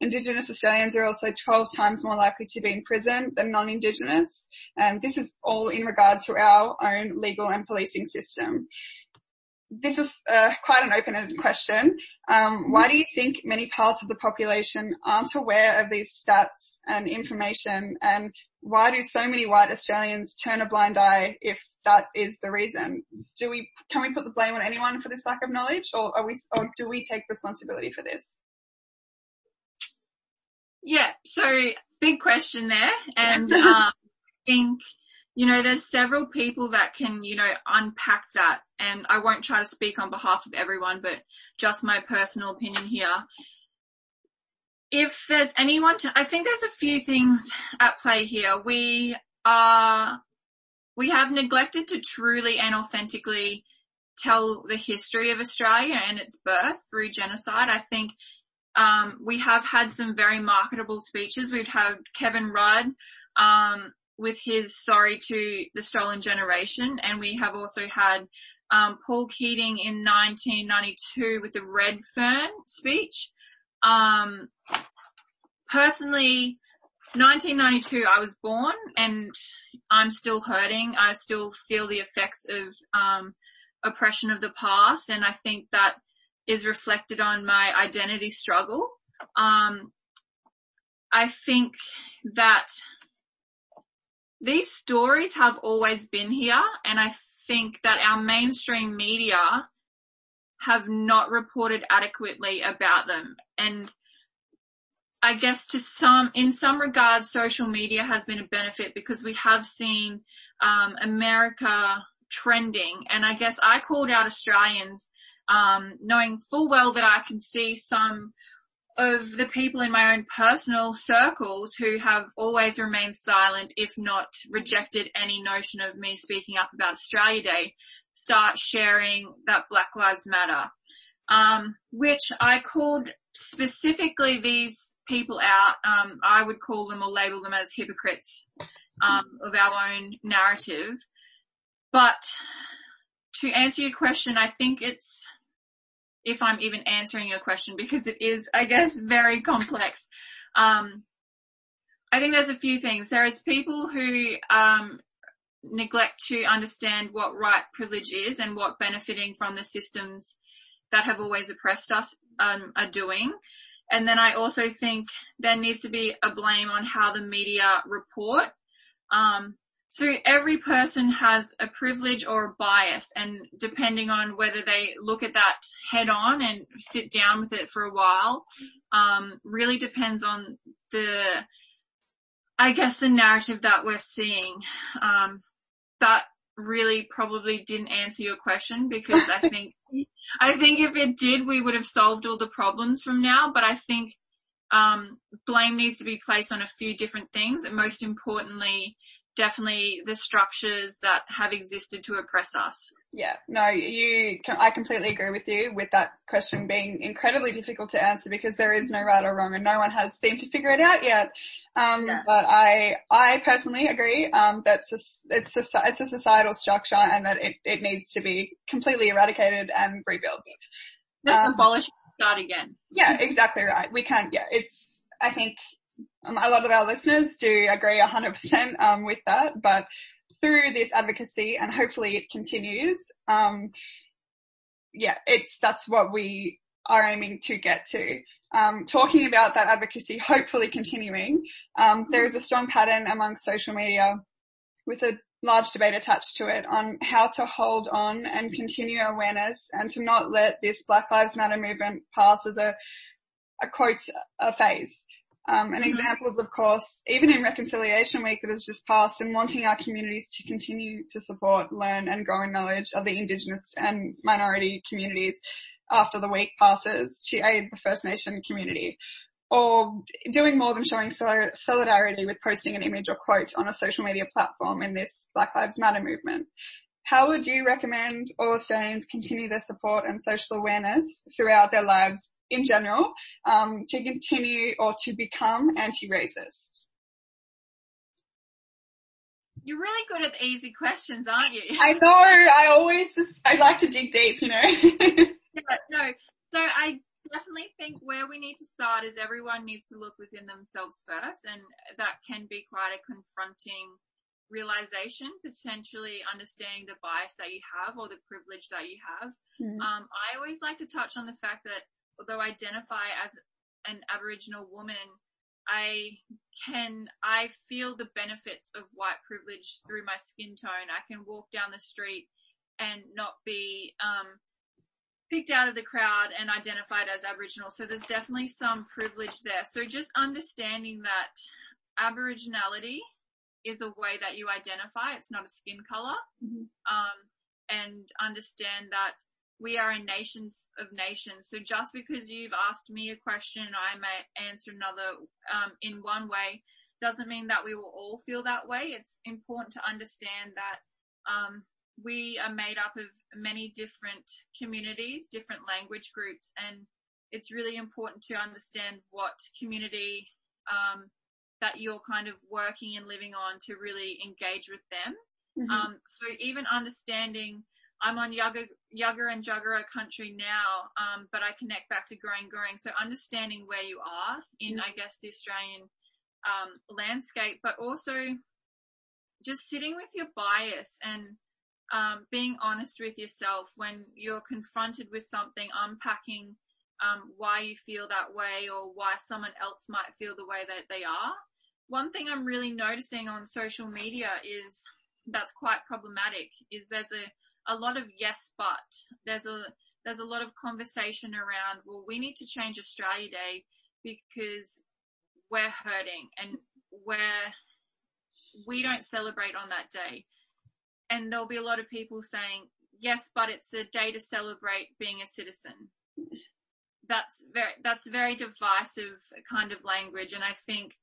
Indigenous Australians are also 12 times more likely to be in prison than non-Indigenous, and this is all in regard to our own legal and policing system this is uh, quite an open-ended question. Um, why do you think many parts of the population aren't aware of these stats and information and why do so many white Australians turn a blind eye if that is the reason? Do we, can we put the blame on anyone for this lack of knowledge or are we, or do we take responsibility for this? Yeah, so big question there and um, I think you know, there's several people that can, you know, unpack that and I won't try to speak on behalf of everyone, but just my personal opinion here. If there's anyone to, I think there's a few things at play here. We are, we have neglected to truly and authentically tell the history of Australia and its birth through genocide. I think um, we have had some very marketable speeches. We've had Kevin Rudd um, with his sorry to the stolen generation and we have also had um, Paul Keating in 1992 with the Redfern speech. Um, personally, 1992 I was born and I'm still hurting. I still feel the effects of um, oppression of the past and I think that is reflected on my identity struggle. Um, I think that these stories have always been here and I think that our mainstream media have not reported adequately about them. And I guess to some, in some regards, social media has been a benefit because we have seen um, America trending. And I guess I called out Australians, um, knowing full well that I can see some of the people in my own personal circles who have always remained silent, if not rejected any notion of me speaking up about Australia Day, start sharing that Black Lives Matter. Um, which I called specifically these people out. Um, I would call them or label them as hypocrites um, of our own narrative. But to answer your question, I think it's if I'm even answering your question because it is, I guess, very complex. Um, I think there's a few things. There is people who, um, neglect to understand what right privilege is and what benefiting from the systems that have always oppressed us, um, are doing. And then I also think there needs to be a blame on how the media report. Um, so every person has a privilege or a bias and depending on whether they look at that head on and sit down with it for a while, um, really depends on the, I guess the narrative that we're seeing. Um, that really probably didn't answer your question because I think, I think if it did, we would have solved all the problems from now, but I think, um, blame needs to be placed on a few different things and most importantly, definitely the structures that have existed to oppress us. Yeah, no, you, I completely agree with you with that question being incredibly difficult to answer because there is no right or wrong and no one has seemed to figure it out yet. Um, yeah. but I, I personally agree, um, that's a, it's a, it's a societal structure and that it, it needs to be completely eradicated and rebuilt. Just um, abolish start again. Yeah, exactly right. We can't, yeah, it's, I think um, a lot of our listeners do agree 100% um, with that, but through this advocacy and hopefully it continues, um, yeah, it's, that's what we are aiming to get to. Um, talking about that advocacy hopefully continuing, um, there is a strong pattern among social media with a large debate attached to it on how to hold on and continue awareness and to not let this Black Lives Matter movement pass as a, a quote, a phase. Um, and mm-hmm. examples, of course, even in Reconciliation Week that has just passed and wanting our communities to continue to support, learn and grow in knowledge of the Indigenous and minority communities after the week passes to aid the First Nation community. Or doing more than showing solidarity with posting an image or quote on a social media platform in this Black Lives Matter movement. How would you recommend all Australians continue their support and social awareness throughout their lives in general um, to continue or to become anti-racist? You're really good at easy questions, aren't you? I know. I always just I like to dig deep, you know. yeah, no. So I definitely think where we need to start is everyone needs to look within themselves first, and that can be quite a confronting realization, potentially understanding the bias that you have or the privilege that you have. Mm-hmm. Um, I always like to touch on the fact that although I identify as an Aboriginal woman, I can, I feel the benefits of white privilege through my skin tone. I can walk down the street and not be, um, picked out of the crowd and identified as Aboriginal. So there's definitely some privilege there. So just understanding that Aboriginality is a way that you identify. It's not a skin color. Mm-hmm. Um, and understand that we are a nation of nations. So just because you've asked me a question and I may answer another um, in one way doesn't mean that we will all feel that way. It's important to understand that um, we are made up of many different communities, different language groups, and it's really important to understand what community um, that you're kind of working and living on to really engage with them. Mm-hmm. Um, so even understanding, I'm on Yagara, Yagara and Jagera country now, um, but I connect back to Goreng, Goreng. So understanding where you are in, mm-hmm. I guess, the Australian um, landscape, but also just sitting with your bias and um, being honest with yourself when you're confronted with something, unpacking um, why you feel that way or why someone else might feel the way that they are one thing I'm really noticing on social media is that's quite problematic is there's a, a lot of yes, but there's a, there's a lot of conversation around, well, we need to change Australia Day because we're hurting and we're, we don't celebrate on that day. And there'll be a lot of people saying, yes, but it's a day to celebrate being a citizen. That's very, that's very divisive kind of language. And I think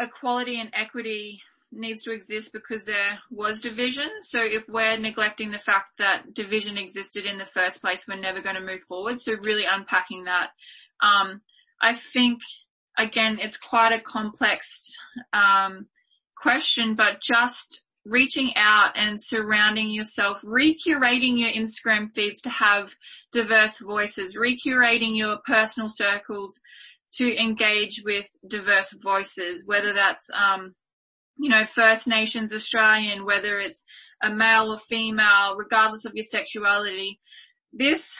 equality and equity needs to exist because there was division. So if we're neglecting the fact that division existed in the first place, we're never going to move forward. So really unpacking that. Um, I think again, it's quite a complex, um, question, but just reaching out and surrounding yourself, recurating your Instagram feeds to have diverse voices, recurating your personal circles to engage with diverse voices, whether that's, um, you know, First Nations Australian, whether it's a male or female, regardless of your sexuality. This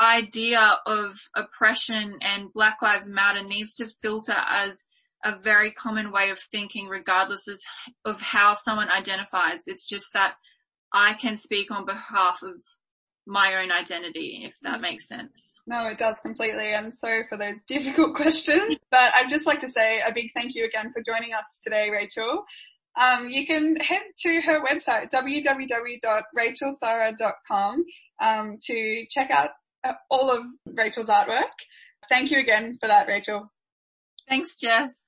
idea of oppression and Black Lives Matter needs to filter as a very common way of thinking regardless of, how someone identifies. It's just that I can speak on behalf of my own identity, if that makes sense. No, it does completely. And sorry for those difficult questions, but I'd just like to say a big thank you again for joining us today, Rachael. Um, you can head to her website, www.rachaelsarra.com, um, to check out uh, all of Rachael's artwork. Thank you again for that, Rachael. Thanks, Jess.